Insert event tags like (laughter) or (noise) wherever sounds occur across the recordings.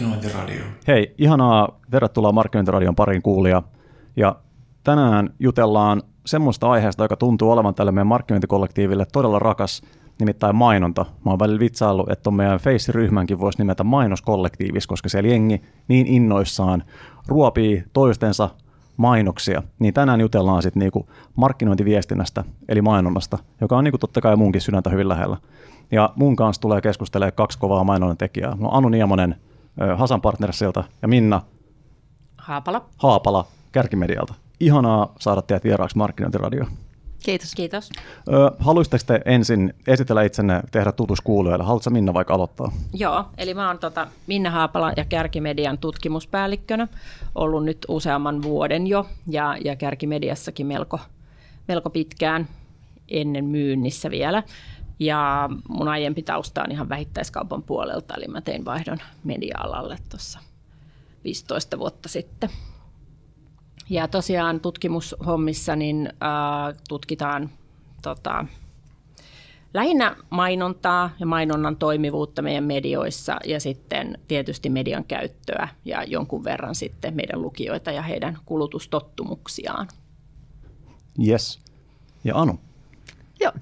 Markkinointiradio. Hei, ihanaa. Tervetuloa Markkinointiradion pariin kuulia. Ja tänään jutellaan semmoista aiheesta, joka tuntuu olevan tälle meidän markkinointikollektiiville todella rakas, nimittäin mainonta. Mä oon välillä vitsaillut, että on meidän Face-ryhmänkin voisi nimetä mainoskollektiivis, koska siellä jengi niin innoissaan ruopii toistensa mainoksia. Niin tänään jutellaan sitten niinku markkinointiviestinnästä, eli mainonnasta, joka on niinku totta kai munkin sydäntä hyvin lähellä. Ja mun kanssa tulee keskustelemaan kaksi kovaa mainonnan tekijää. No Anu Niemonen Hasan Partnersilta ja Minna Haapala. Haapala Kärkimedialta. Ihanaa saada teidät vieraaksi Markkinointiradioon. Kiitos. Kiitos. Haluaisitteko te ensin esitellä itsenne, tehdä tutus kuulijoille? Haluatko Minna vaikka aloittaa? Joo, eli mä oon tota Minna Haapala ja Kärkimedian tutkimuspäällikkönä ollut nyt useamman vuoden jo ja, ja Kärkimediassakin melko, melko pitkään ennen myynnissä vielä. Ja mun aiempi tausta on ihan vähittäiskaupan puolelta, eli mä tein vaihdon media-alalle tuossa 15 vuotta sitten. Ja tosiaan tutkimushommissa niin äh, tutkitaan tota, lähinnä mainontaa ja mainonnan toimivuutta meidän medioissa ja sitten tietysti median käyttöä ja jonkun verran sitten meidän lukijoita ja heidän kulutustottumuksiaan. Yes. Ja Anu? Joo,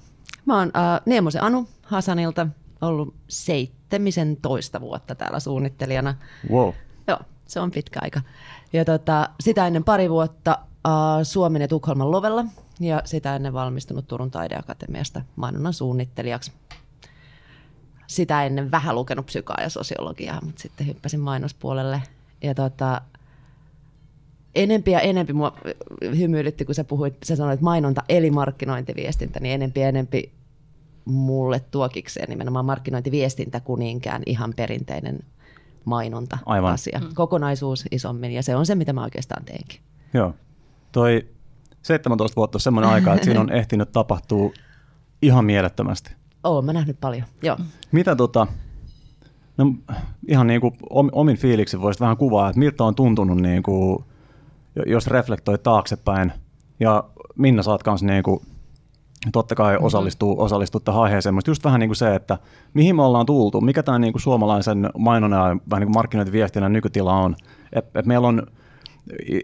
Mä oon äh, Neemosen Anu Hasanilta, ollut 17 vuotta täällä suunnittelijana. Wow. Joo, se on pitkä aika. Ja tota, sitä ennen pari vuotta äh, Suomen ja Tukholman Lovella ja sitä ennen valmistunut Turun taideakatemiasta mainonnan suunnittelijaksi. Sitä ennen vähän lukenut psykaa ja sosiologiaa, mutta sitten hyppäsin mainospuolelle. Ja tota, enempi ja enempi mua hymyilytti, kun sä puhuit, sä sanoit mainonta eli markkinointiviestintä, niin enempi ja enempi mulle tuokikseen nimenomaan markkinointiviestintä kuin niinkään ihan perinteinen mainonta Aivan. asia. Mm. Kokonaisuus isommin ja se on se, mitä mä oikeastaan teenkin. Joo. Toi 17 vuotta on semmoinen aika, että siinä on (laughs) ehtinyt tapahtua ihan mielettömästi. Oon mä nähnyt paljon, joo. Mitä tota, no ihan niin kuin omin fiiliksi voisit vähän kuvaa, että miltä on tuntunut niin kuin jos reflektoi taaksepäin, ja Minna saat kanssa niin kuin, totta kai mm-hmm. osallistuu, osallistuu tähän aiheeseen, mutta just vähän niin kuin se, että mihin me ollaan tultu, mikä tämä niin kuin suomalaisen mainonnan ja vähän niin kuin markkinointiviestinnän nykytila on. Et, et meillä on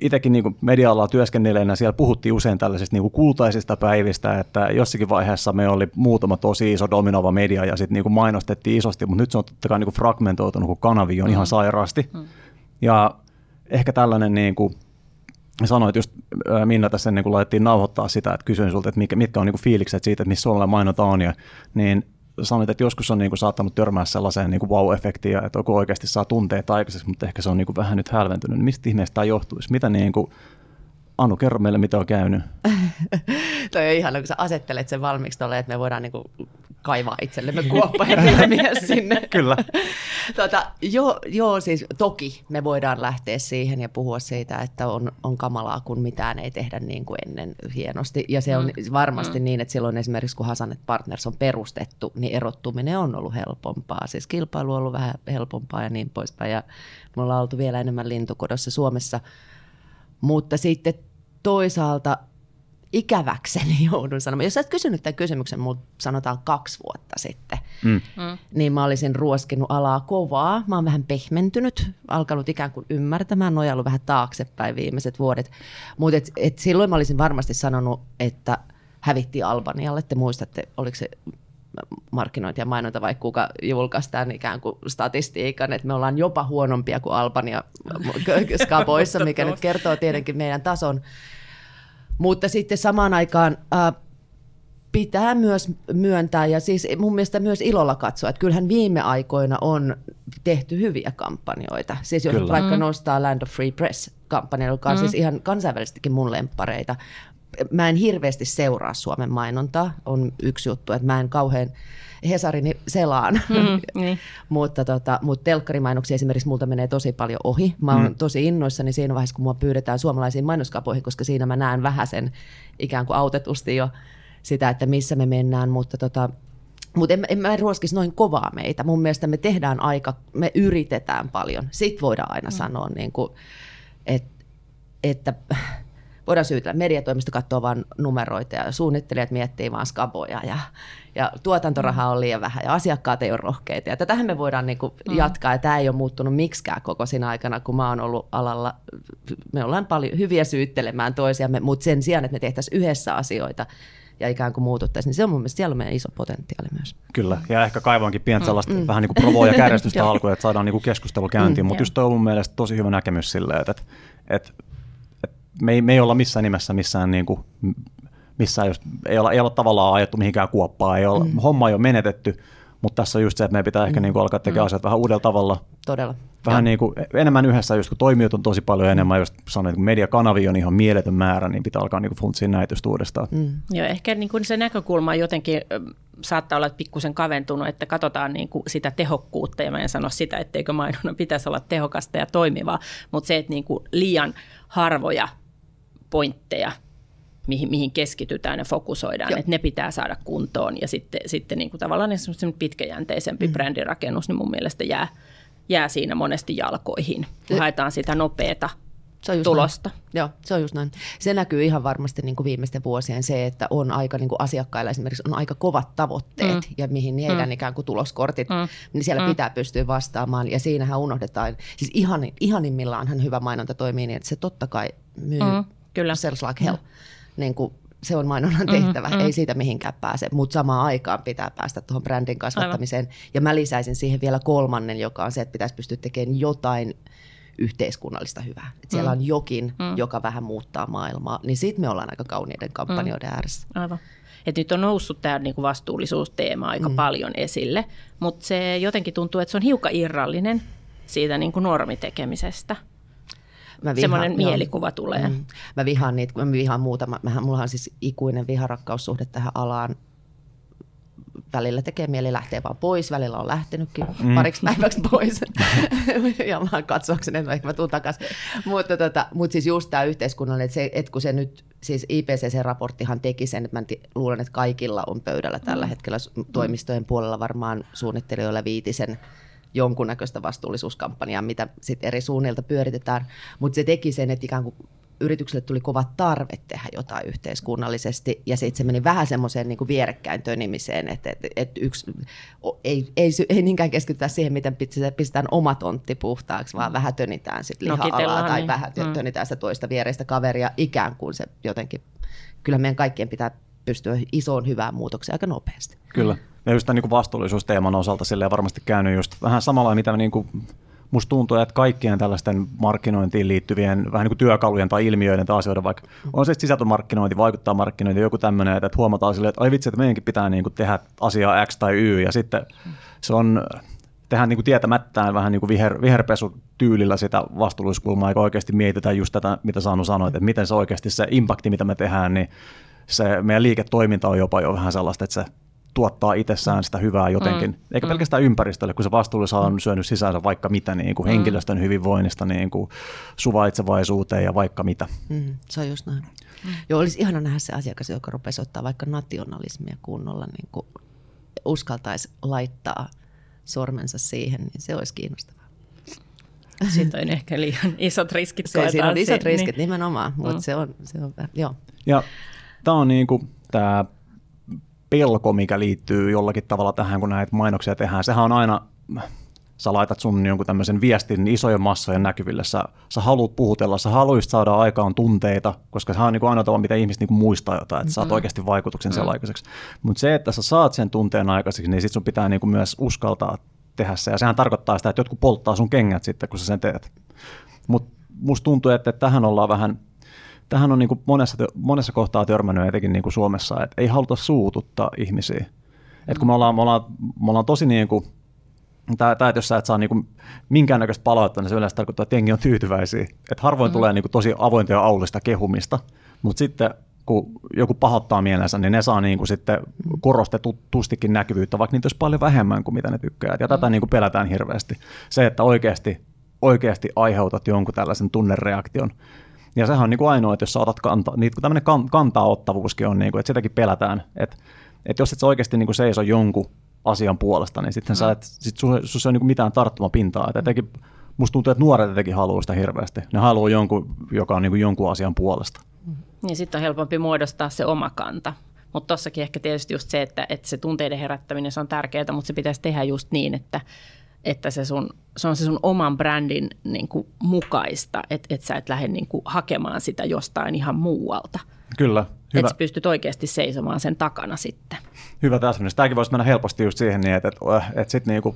itsekin niin media-alalla työskennelleenä siellä puhuttiin usein tällaisista niin kultaisista päivistä, että jossakin vaiheessa me oli muutama tosi iso dominoiva media ja sitten niin mainostettiin isosti, mutta nyt se on totta kai niin kuin fragmentoitunut, kun kanavi on mm. ihan sairaasti. Mm. Ja ehkä tällainen niin kuin sanoit just Minna tässä ennen kuin laitettiin nauhoittaa sitä, että kysyin sulta, että mitkä, mitkä on niin kuin fiilikset siitä, että missä suomalainen mainonta on, ja, niin sanoit, että joskus on niin kuin saattanut törmää sellaiseen niin kuin wow-efektiin, että oikeasti saa tunteet aikaiseksi, mutta ehkä se on niin kuin vähän nyt hälventynyt. Niin mistä ihmeestä tämä johtuisi? Mitä niin kuin, Anu, kerro meille, mitä on käynyt. (laughs) Toi on ihana, kun sä asettelet sen valmiiksi tolle, että me voidaan niinku kaivaa itsellemme kuoppa ja (laughs) mies sinne. Kyllä. tota, joo, joo, siis toki me voidaan lähteä siihen ja puhua siitä, että on, on kamalaa, kun mitään ei tehdä niin kuin ennen hienosti. Ja se on mm. varmasti mm. niin, että silloin esimerkiksi kun Hasanet Partners on perustettu, niin erottuminen on ollut helpompaa. Siis kilpailu on ollut vähän helpompaa ja niin poispäin. Ja me ollaan oltu vielä enemmän lintukodossa Suomessa. Mutta sitten toisaalta ikäväkseni (laughs) joudun sanomaan. Jos sä et kysynyt tämän kysymyksen mutta sanotaan kaksi vuotta sitten, mm. mm. niin mä olisin ruoskinut alaa kovaa. Mä oon vähän pehmentynyt, alkanut ikään kuin ymmärtämään, nojallut vähän taaksepäin viimeiset vuodet. Mutta et, et silloin mä olisin varmasti sanonut, että hävitti Albanialle. Te muistatte, oliko se markkinointi ja mainonta, vaikka kuka julkaisi tämän ikään kuin statistiikan, että me ollaan jopa huonompia kuin Albania (laughs) skaboissa, mikä nyt kertoo tietenkin meidän tason. Mutta sitten samaan aikaan äh, pitää myös myöntää ja siis mun mielestä myös ilolla katsoa, että kyllähän viime aikoina on tehty hyviä kampanjoita. Siis jos Kyllä. vaikka mm. nostaa Land of Free Press-kampanja, joka on mm. siis ihan kansainvälisestikin mun lemppareita. Mä en hirveästi seuraa Suomen mainontaa, on yksi juttu, että mä en kauhean Hesarin selaan. Mm, (laughs) niin. mutta, tota, mutta telkkarimainoksia esimerkiksi multa menee tosi paljon ohi. Mä oon mm. tosi innoissani siinä vaiheessa, kun mua pyydetään suomalaisiin mainoskapoihin, koska siinä mä näen vähän sen ikään kuin autetusti jo sitä, että missä me mennään, mutta tota, mutta en, en mä ruoskisi noin kovaa meitä. Mun mielestä me tehdään aika, me yritetään paljon. Sitten voidaan aina mm. sanoa, niin kuin, että, että voidaan syytellä. Mediatoimisto katsoo vain numeroita ja suunnittelijat miettii vain skaboja ja, ja tuotantoraha on liian vähän ja asiakkaat ei ole rohkeita. Ja tätähän me voidaan niin kuin mm. jatkaa ja tämä ei ole muuttunut miksikään koko siinä aikana, kun mä oon ollut alalla. Me ollaan paljon hyviä syyttelemään toisiamme, mutta sen sijaan, että me tehtäisiin yhdessä asioita, ja ikään kuin muututtaisiin, niin se on mun mielestä siellä on meidän iso potentiaali myös. Kyllä, ja ehkä kaivankin pientä sellaista mm. vähän niin kuin provoa ja kärjestystä (laughs) alkuun, että saadaan niin kuin keskustelu käyntiin, mm, mutta just toi on mun mielestä tosi hyvä näkemys silleen, että, että me, ei, me ei olla missään nimessä missään niin kuin, missään, jos, ei, olla, ei olla tavallaan ajettu mihinkään kuoppaan, ei olla, mm. homma ei ole menetetty, mutta tässä on just se, että meidän pitää ehkä mm. niin kuin alkaa tekemään mm. asiat vähän uudella tavalla. Todella. Vähän niin kuin, enemmän yhdessä, just kun toimijat on tosi paljon mm. enemmän, jos sanoin, että mediakanavia on ihan mieletön määrä, niin pitää alkaa niin funtsia näitä just uudestaan. Mm. Joo, ehkä niin kuin se näkökulma jotenkin saattaa olla pikkusen kaventunut, että katsotaan niin kuin sitä tehokkuutta, ja mä en sano sitä, etteikö mainonnan pitäisi olla tehokasta ja toimivaa, mutta se, että niin kuin liian harvoja pointteja mihin, mihin keskitytään ja fokusoidaan, Joo. että ne pitää saada kuntoon ja sitten, sitten niin kuin tavallaan pitkäjänteisempi mm. brändirakennus, niin mun mielestä jää, jää siinä monesti jalkoihin, kun haetaan sitä nopeata se on tulosta. Näin. Joo, se on just näin. Se näkyy ihan varmasti niin kuin viimeisten vuosien se, että on aika niin kuin asiakkailla esimerkiksi on aika kovat tavoitteet mm. ja mihin heidän mm. ikään kuin tuloskortit, mm. niin siellä mm. pitää pystyä vastaamaan ja siinähän unohdetaan. Siis ihan, ihanimmillaan hyvä mainonta toimii niin, että se totta kai myy mm. Kyllä. sells like hell. Mm niin kuin se on mainonnan mm-hmm, tehtävä, mm-hmm. ei siitä mihinkään pääse, mutta samaan aikaan pitää päästä tuohon brändin kasvattamiseen. Aivan. Ja mä lisäisin siihen vielä kolmannen, joka on se, että pitäisi pystyä tekemään jotain yhteiskunnallista hyvää. Että siellä mm. on jokin, mm. joka vähän muuttaa maailmaa, niin sitten me ollaan aika kauniiden kampanjoiden mm. ääressä. Aivan. Et nyt on noussut tämä niinku vastuullisuusteema aika mm. paljon esille, mutta se jotenkin tuntuu, että se on hiukan irrallinen siitä niinku normitekemisestä mä vihaan, semmoinen mielikuva joo, tulee. Mm, mä vihaan niitä, mä vihaan muuta. Mä, mulla on siis ikuinen viharakkaussuhde tähän alaan. Välillä tekee mieli lähteä vaan pois, välillä on lähtenytkin mm. pariksi päiväksi pois. (laughs) ja mä katsoakseni, että ehkä mä tuun takaisin. Mutta tota, mut siis just tämä yhteiskunnallinen, että, se, että kun se nyt, siis IPCC-raporttihan teki sen, että mä luulen, että kaikilla on pöydällä tällä mm. hetkellä toimistojen puolella varmaan suunnittelijoilla viitisen jonkunnäköistä vastuullisuuskampanjaa, mitä sitten eri suunnilta pyöritetään, mutta se teki sen, että ikään kuin yritykselle tuli kova tarve tehdä jotain yhteiskunnallisesti, ja sitten se meni vähän semmoiseen niin vierekkäin tönimiseen, että, että, että yksi, ei, ei, ei niinkään keskitytä siihen, miten pistetään oma tontti puhtaaksi, vaan vähän tönitään sitten liha-alaa tai niin. vähän mm. tönitään sitä toista viereistä kaveria, ikään kuin se jotenkin, kyllä meidän kaikkien pitää pystyä isoon hyvään muutokseen aika nopeasti. Kyllä. Ja just tämän niin vastuullisuusteeman osalta sille varmasti käynyt just vähän samalla, mitä niin kuin musta tuntuu, että kaikkien tällaisten markkinointiin liittyvien vähän niin kuin työkalujen tai ilmiöiden tai asioiden, vaikka on se sisältömarkkinointi, vaikuttaa markkinointi, joku tämmöinen, että huomataan silleen, että ai vitsi, että meidänkin pitää niin kuin tehdä asiaa X tai Y, ja sitten se on tehdään niin kuin tietämättään vähän niin kuin viher, viherpesutyylillä sitä vastuullisuuskulmaa, eikä oikeasti mietitään just tätä, mitä Saanu sanoi, että miten se oikeasti se impakti, mitä me tehdään, niin se meidän liiketoiminta on jopa jo vähän sellaista, että se tuottaa itsessään sitä hyvää jotenkin, mm. eikä mm. pelkästään ympäristölle, kun se vastuullisuus on syönyt sisäänsä vaikka mitä niin kuin mm. henkilöstön hyvinvoinnista niin kuin suvaitsevaisuuteen ja vaikka mitä. Mm, se on just näin. Mm. Joo, olisi ihana nähdä se asiakas, joka rupesi ottaa vaikka nationalismia kunnolla, niin kuin uskaltaisi laittaa sormensa siihen, niin se olisi kiinnostavaa. Sitten on ehkä liian isot riskit. Se, siinä on isot riskit niin. nimenomaan, mutta mm. se on, se on, joo. Ja tämä on niin kuin, tämä pelko, mikä liittyy jollakin tavalla tähän, kun näitä mainoksia tehdään. Sehän on aina, sä laitat sun jonkun tämmöisen viestin isojen massojen näkyville, sä, sä haluat puhutella, sä haluaisit saada aikaan tunteita, koska se on niin ainoa tapa, mitä ihmiset niin muistaa jotain, että saat mm-hmm. oikeasti vaikutuksen mm-hmm. aikaiseksi. Mutta se, että sä saat sen tunteen aikaiseksi, niin sit sun pitää niin myös uskaltaa tehdä se, ja sehän tarkoittaa sitä, että jotkut polttaa sun kengät sitten, kun sä sen teet. Mutta musta tuntuu, että tähän ollaan vähän – tähän on niin kuin monessa, monessa kohtaa törmännyt etenkin niin kuin Suomessa, että ei haluta suututtaa ihmisiä. Et kun me ollaan, me ollaan, me ollaan tosi niin kuin, Tämä, tämä, että jos sä et saa niin minkäännäköistä palautetta, niin se yleensä tarkoittaa, että jengi on tyytyväisiä. Että harvoin mm-hmm. tulee niin kuin tosi avointa ja aullista kehumista, mutta sitten kun joku pahoittaa mielensä, niin ne saa niin kuin sitten korostetustikin näkyvyyttä, vaikka niitä olisi paljon vähemmän kuin mitä ne tykkää. Ja tätä mm. niin kuin pelätään hirveästi. Se, että oikeasti, oikeasti aiheutat jonkun tällaisen tunnereaktion, ja sehän on niin kuin ainoa, että jos sä otat kantaa, niin tämmöinen kan, kantaa-ottavuuskin on, niin kuin, että sitäkin pelätään, että, että jos et sä oikeasti niin kuin seiso jonkun asian puolesta, niin sitten mm. sä et, sit sun, sun on niin kuin mitään tarttumapintaa. Että etenkin, musta tuntuu, että nuoret etenkin haluaa sitä hirveästi. Ne haluaa jonkun, joka on niin kuin jonkun asian puolesta. Niin sitten on helpompi muodostaa se oma kanta. Mutta tossakin ehkä tietysti just se, että, että se tunteiden herättäminen se on tärkeää, mutta se pitäisi tehdä just niin, että, että se, sun, se on se sun oman brändin niin kuin, mukaista, että, että sä et lähde niin kuin, hakemaan sitä jostain ihan muualta. Kyllä. Hyvä. Että sä pystyt oikeasti seisomaan sen takana sitten. Hyvä täsmennys. Tämäkin voisi mennä helposti just siihen niin, että, että, että sitten niin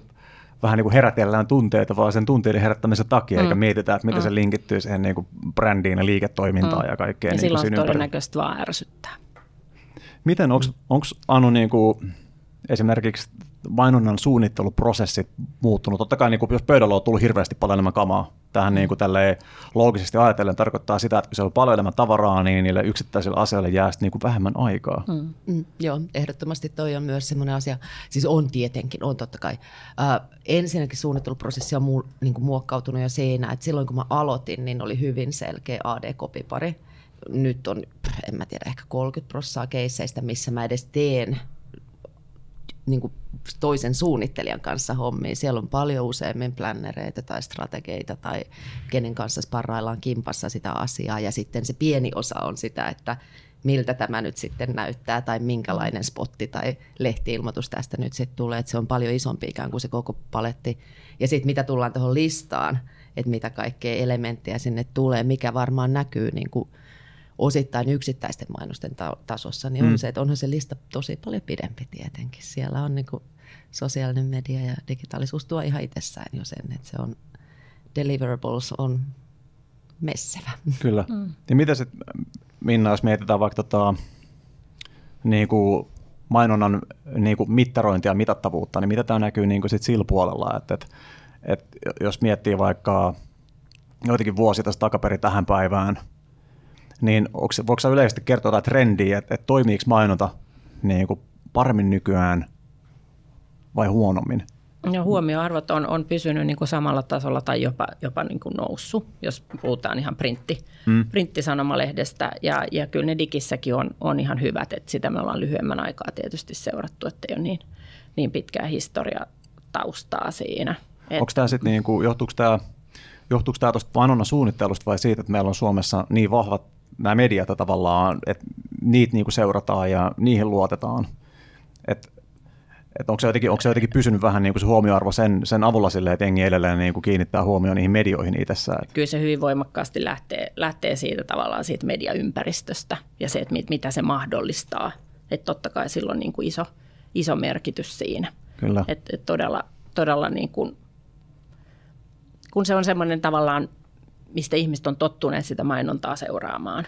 vähän niin kuin herätellään tunteita vaan sen tunteiden herättämisen takia, mm. eikä mietitä, että miten mm. se linkittyy siihen niin kuin brändiin ja liiketoimintaan mm. ja kaikkeen. Ja niin silloin se todennäköisesti vaan ärsyttää. Miten, onko Anu niin kuin, esimerkiksi mainonnan suunnitteluprosessit muuttunut? Totta kai niin kuin, jos pöydällä on tullut hirveästi paljon enemmän kamaa, tähän niin kuin, tälleen, loogisesti ajatellen tarkoittaa sitä, että kun siellä on paljon enemmän tavaraa, niin niille yksittäisille asioille jää niin kuin vähemmän aikaa. Mm. Mm, joo, ehdottomasti toi on myös semmoinen asia, siis on tietenkin, on totta kai. Äh, ensinnäkin suunnitteluprosessi on muu, niin kuin muokkautunut jo siinä, että silloin kun mä aloitin, niin oli hyvin selkeä AD-kopipari. Nyt on, en mä tiedä, ehkä 30 prosenttia keisseistä, missä mä edes teen niin kuin toisen suunnittelijan kanssa hommia. Siellä on paljon useammin plannereita tai strategeita tai kenen kanssa sparraillaan kimpassa sitä asiaa. Ja sitten se pieni osa on sitä, että miltä tämä nyt sitten näyttää tai minkälainen spotti tai lehtiilmoitus tästä nyt sitten tulee. Että se on paljon isompi ikään kuin se koko paletti. Ja sitten mitä tullaan tuohon listaan, että mitä kaikkea elementtejä sinne tulee, mikä varmaan näkyy niin kuin – osittain yksittäisten mainosten ta- tasossa, niin on mm. se, että onhan se lista tosi paljon pidempi tietenkin. Siellä on niin kuin sosiaalinen media ja digitaalisuus tuo ihan itsessään jo sen, että se on deliverables on messevä. Kyllä. Mm. Ja mitä sitten, Minna, jos mietitään vaikka tota, niin kuin mainonnan niin kuin mittarointia ja mitattavuutta, niin mitä tämä näkyy niin kuin sit sillä puolella, että, että, että jos miettii vaikka joitakin vuosia tästä takaperin tähän päivään – niin onko, voiko sä yleisesti kertoa jotain trendiä, että, että toimiiko mainonta niin kuin paremmin nykyään vai huonommin? No, huomioarvot on, on pysynyt niin kuin samalla tasolla tai jopa, jopa niin kuin noussut, jos puhutaan ihan printti, mm. printtisanomalehdestä. Ja, ja kyllä ne digissäkin on, on ihan hyvät, että sitä me ollaan lyhyemmän aikaa tietysti seurattu, että ei ole niin, niin pitkää historia taustaa siinä. Onko tämä sitten, niin johtuuko tämä johtuuko tämä tuosta mainonnan suunnittelusta vai siitä, että meillä on Suomessa niin vahvat nämä mediat tavallaan, että niitä niinku seurataan ja niihin luotetaan. Et, et onko, se jotenkin, onko se jotenkin pysynyt vähän niin kuin se huomioarvo sen, sen avulla sille, että jengi edelleen niin kuin kiinnittää huomioon niihin medioihin itsessään? Kyllä se hyvin voimakkaasti lähtee, lähtee siitä tavallaan siitä mediaympäristöstä ja se, että mit, mitä se mahdollistaa. Että totta kai silloin niin kuin iso, iso merkitys siinä. Kyllä. Et, et todella, todella niin kuin, kun se on semmoinen tavallaan mistä ihmiset on tottuneet sitä mainontaa seuraamaan,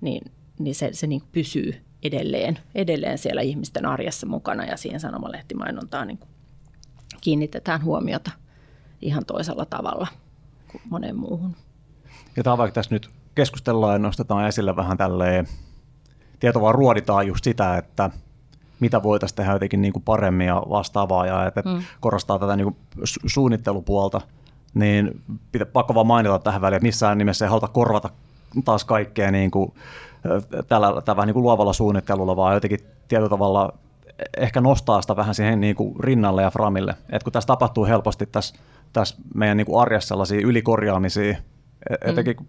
niin, niin se, se niin pysyy edelleen, edelleen siellä ihmisten arjessa mukana ja siihen sanomalehtimainontaan niin kiinnitetään huomiota ihan toisella tavalla kuin moneen muuhun. Ja tämä vaikka tässä nyt keskustellaan ja nostetaan esille vähän tälleen, tieto vaan ruoditaan just sitä, että mitä voitaisiin tehdä jotenkin niin kuin paremmin ja vastaavaa ja että mm. korostaa tätä niin kuin suunnittelupuolta – niin pitä, pakko vaan mainita tähän väliin, että missään nimessä ei haluta korvata taas kaikkea niin kuin, tällä, tällä niin kuin luovalla suunnittelulla, vaan jotenkin tietyllä tavalla ehkä nostaa sitä vähän siihen niin kuin rinnalle ja framille. Et kun tässä tapahtuu helposti tässä, tässä meidän niin kuin arjessa sellaisia ylikorjaamisia, e-, etenkin mm.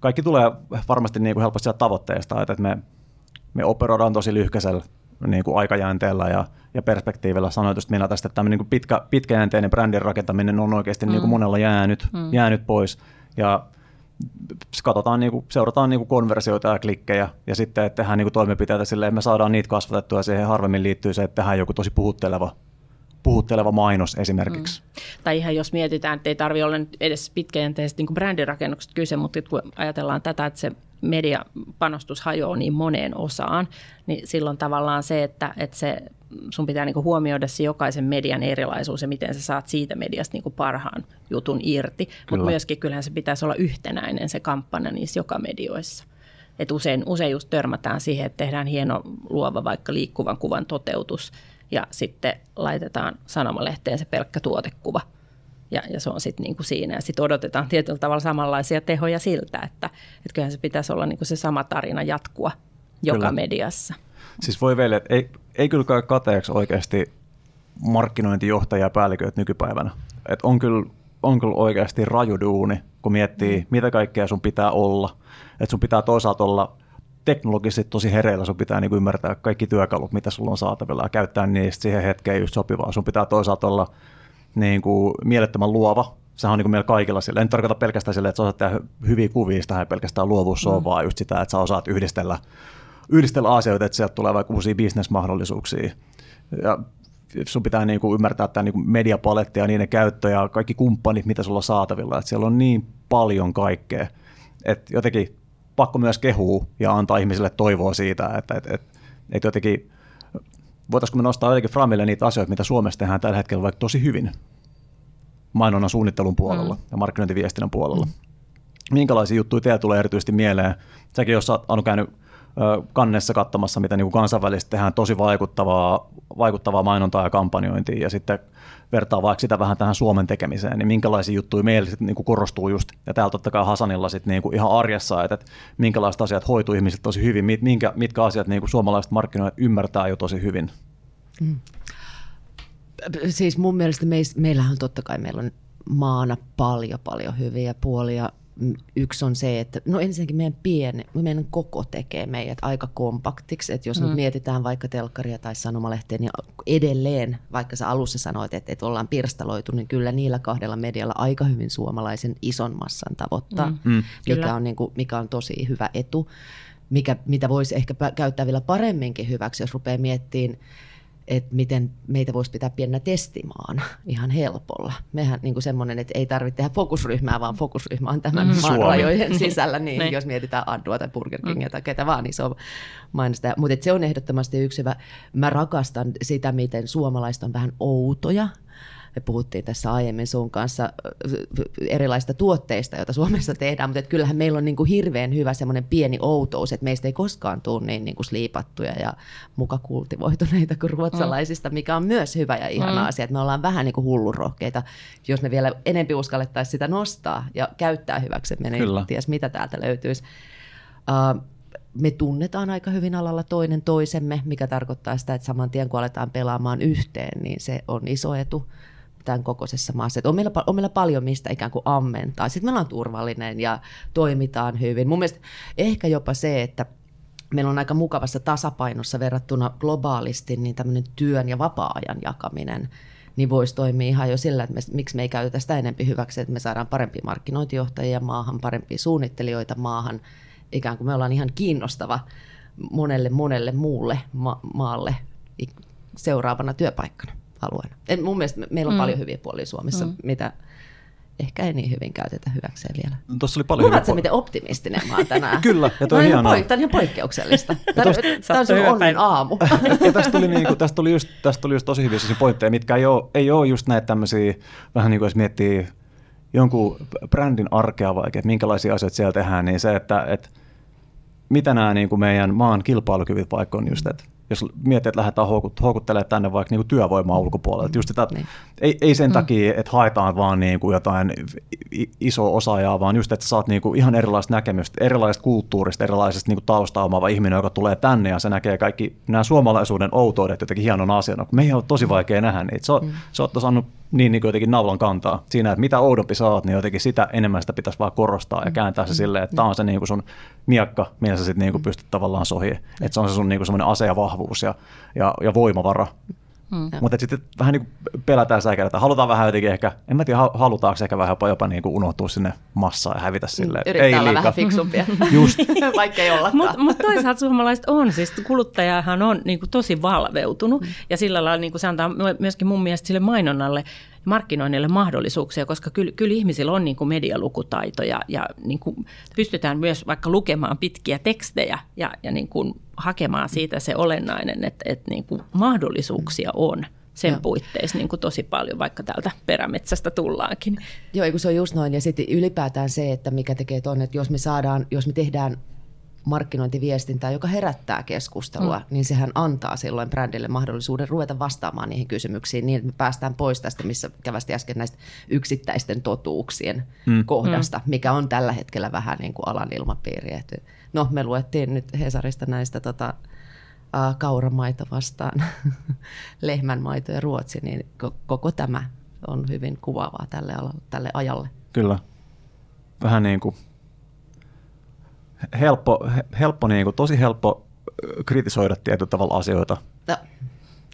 kaikki tulee varmasti niin kuin helposti sieltä tavoitteesta, että me, me operoidaan tosi lyhkäisellä niin kuin aikajänteellä ja, ja perspektiivillä sanoitusta minä tästä, että tämmöinen niin pitkä, pitkäjänteinen brändin rakentaminen on oikeasti mm. niin kuin monella jäänyt, mm. jäänyt pois. Ja katsotaan, niin kuin, seurataan niin kuin konversioita ja klikkejä ja sitten että tehdään niin kuin toimenpiteitä silleen, me saadaan niitä kasvatettua ja siihen harvemmin liittyy se, että tehdään joku tosi puhutteleva puhutteleva mainos esimerkiksi. Mm. Tai ihan jos mietitään, että ei tarvitse olla edes pitkäjänteisesti niin brändirakennukset kyse, mutta kun ajatellaan tätä, että se mediapanostus hajoaa niin moneen osaan, niin silloin tavallaan se, että, että se, sun pitää niin huomioida se jokaisen median erilaisuus ja miten sä saat siitä mediasta niin parhaan jutun irti. Mutta myöskin kyllähän se pitäisi olla yhtenäinen se kampanja niissä joka medioissa. Et usein, usein just törmätään siihen, että tehdään hieno luova vaikka liikkuvan kuvan toteutus ja sitten laitetaan sanomalehteen se pelkkä tuotekuva – ja, ja se on sitten niinku siinä. Ja sitten odotetaan tietyllä tavalla samanlaisia tehoja siltä, että, että kyllähän se pitäisi olla niinku se sama tarina jatkua joka kyllä. mediassa. Siis voi vielä, että ei, ei kyllä kai kateeksi oikeasti markkinointijohtajia ja päälliköitä nykypäivänä. Et on, kyllä, on kyllä oikeasti raju duuni, kun miettii, mm. mitä kaikkea sun pitää olla. Että sun pitää toisaalta olla teknologisesti tosi hereillä, sun pitää niin kuin ymmärtää kaikki työkalut, mitä sulla on saatavilla ja käyttää niistä siihen hetkeen just sopivaa. Sun pitää toisaalta olla niin kuin mielettömän luova. Sehän on niin kuin meillä kaikilla sillä. En tarkoita pelkästään sille, että sä osaat tehdä hyviä kuvia, sitä ei pelkästään luovuus mm. on, vaan just sitä, että sä osaat yhdistellä, yhdistellä asioita, että sieltä tulee vaikka uusia bisnesmahdollisuuksia. Ja sun pitää niin kuin ymmärtää tämä niin mediapaletti ja niiden käyttö ja kaikki kumppanit, mitä sulla on saatavilla. Että siellä on niin paljon kaikkea, että jotenkin pakko myös kehua ja antaa ihmisille toivoa siitä, että, että, että, että jotenkin voitaisiinko me nostaa jotenkin Framille niitä asioita, mitä Suomessa tehdään tällä hetkellä vaikka tosi hyvin mainonnan suunnittelun puolella mm. ja markkinointiviestinnän puolella. Mm. Minkälaisia juttuja teillä tulee erityisesti mieleen? Säkin, jos olet käynyt kannessa katsomassa, mitä niin kuin kansainvälisesti tehdään tosi vaikuttavaa, vaikuttavaa mainontaa ja kampanjointia, ja sitten vertaa vaikka sitä vähän tähän Suomen tekemiseen, niin minkälaisia juttuja meillä sitten niin kuin korostuu just, ja täällä totta kai Hasanilla sitten niin kuin ihan arjessa, että, että minkälaiset asiat hoituu ihmiset tosi hyvin, minkä, mitkä asiat niin kuin suomalaiset markkinoijat ymmärtää jo tosi hyvin. Mm. Siis mun mielestä meis, meillähän totta kai meillä on maana paljon paljon hyviä puolia yksi on se, että no ensinnäkin meidän pieni, meidän koko tekee meidät aika kompaktiksi, että jos mm. nyt mietitään vaikka telkkaria tai sanomalehteen, niin edelleen, vaikka sä alussa sanoit, että, että ollaan pirstaloitu, niin kyllä niillä kahdella medialla aika hyvin suomalaisen ison massan tavoittaa, mm. mm. mikä, on, niin kuin, mikä on tosi hyvä etu, mikä, mitä voisi ehkä käyttää vielä paremminkin hyväksi, jos rupeaa miettimään että miten meitä voisi pitää pienenä testimaan ihan helpolla. Mehän niin kuin semmoinen, että ei tarvitse tehdä fokusryhmää, vaan fokusryhmä on tämän mm. maan rajojen sisällä, niin, niin jos mietitään Addua tai Burger Kingia mm. tai ketä vaan, niin se on mainosta. Mutta se on ehdottomasti yksi hyvä. Mä rakastan sitä, miten suomalaiset on vähän outoja – me puhuttiin tässä aiemmin sun kanssa erilaisista tuotteista, joita Suomessa tehdään, mutta kyllähän meillä on niin kuin hirveän hyvä semmoinen pieni outous, että meistä ei koskaan tule niin, niin kuin sliipattuja ja muka kultivoituneita kuin ruotsalaisista, mm. mikä on myös hyvä ja ihana mm. asia, että me ollaan vähän niin kuin hullurohkeita, jos me vielä enempi uskallettaisiin sitä nostaa ja käyttää hyväksemme, niin Kyllä. ties mitä täältä löytyisi. Uh, me tunnetaan aika hyvin alalla toinen toisemme, mikä tarkoittaa sitä, että saman tien kun aletaan pelaamaan yhteen, niin se on iso etu tämän kokoisessa maassa. Että on, meillä, on meillä paljon mistä ikään kuin ammentaa. Sitten meillä on turvallinen ja toimitaan hyvin. Mun mielestä ehkä jopa se, että meillä on aika mukavassa tasapainossa verrattuna globaalisti niin tämmöinen työn ja vapaa-ajan jakaminen niin voisi toimia ihan jo sillä, että me, miksi me ei käytetä sitä enempi hyväksi, että me saadaan parempia markkinointijohtajia maahan, parempia suunnittelijoita maahan. Ikään kuin me ollaan ihan kiinnostava monelle monelle muulle ma- maalle seuraavana työpaikkana alueena. En, mun mielestä meillä on mm. paljon hyviä puolia Suomessa, mm. mitä ehkä ei niin hyvin käytetä hyväkseen vielä. No, tuossa oli paljon Huomaatko, hyviä... miten optimistinen mä oon tänään? (laughs) Kyllä, ja toi on hienoa. Poik- tämä on ihan poikkeuksellista. (laughs) Tämä on sun onnen aamu. (laughs) ja tästä tuli, niinku, tästä, tuli just, tästä tuli just tosi hyviä pointteja, mitkä ei ole, ei ole just näitä tämmöisiä, vähän niin kuin jos miettii jonkun brändin arkea vaikka, että minkälaisia asioita siellä tehdään, niin se, että, että mitä nämä niin kuin meidän maan kilpailukyvyt vaikka on just, että jos miettii, että lähdetään houkut, houkuttelemaan tänne vaikka niin kuin työvoimaa ulkopuolelta. Just sitä, niin. ei, ei sen mm. takia, että haetaan vaan niin kuin jotain iso osaajaa, vaan just, että saat niin kuin ihan erilaista näkemystä, erilaisesta kulttuurista, erilaisesta niin kuin taustaa omaava ihminen, joka tulee tänne ja se näkee kaikki nämä suomalaisuuden outoudet jotenkin hienon asiana. Me ei ole tosi vaikea nähdä niitä. Se, mm. se on saanut niin, niin kuin jotenkin naulan kantaa siinä, että mitä oudompi sä oot, niin jotenkin sitä enemmän sitä pitäisi vaan korostaa ja mm. kääntää se mm. silleen, että tämä on se niin kuin sun miakka, millä sä sitten niin pystyt tavallaan sohi. Että se on se sun niin kuin semmoinen ase ja vahvuus ja, ja, ja voimavara. Mm. Mutta sitten vähän niin kuin pelätään säkällä, halutaan vähän jotenkin ehkä, en mä tiedä, halutaanko ehkä vähän jopa, jopa niin kuin unohtua sinne massaan ja hävitä silleen. Yrittää ei olla liikaa. vähän fiksumpia, (laughs) Just. (laughs) vaikka ei ollakaan. Mutta mut toisaalta suomalaiset on, siis kuluttajahan on niin kuin tosi valveutunut mm. ja sillä lailla niin kuin se antaa myöskin mun mielestä sille mainonnalle markkinoinnille mahdollisuuksia, koska kyllä, kyllä ihmisillä on niin kuin medialukutaito ja, ja niin kuin pystytään myös vaikka lukemaan pitkiä tekstejä ja, ja niin kuin hakemaan siitä se olennainen, että, että niin kuin mahdollisuuksia on sen Joo. puitteissa niin kuin tosi paljon, vaikka täältä perämetsästä tullaankin. Joo, kun se on just noin. Ja sitten ylipäätään se, että mikä tekee tuonne, että jos me saadaan, jos me tehdään markkinointiviestintää, joka herättää keskustelua, mm. niin sehän antaa silloin brändille mahdollisuuden ruveta vastaamaan niihin kysymyksiin niin, että me päästään pois tästä, missä kävästi äsken näistä yksittäisten totuuksien mm. kohdasta, mm. mikä on tällä hetkellä vähän niin kuin alan ilmapiiri. Et, no, me luettiin nyt Hesarista näistä tota, uh, kauramaita vastaan (laughs) lehmänmaito ja ruotsi, niin koko tämä on hyvin kuvaavaa tälle, alalle, tälle ajalle. Kyllä. Vähän niin kuin helppo, helppo niin kuin, tosi helppo kritisoida tietyllä tavalla asioita. No,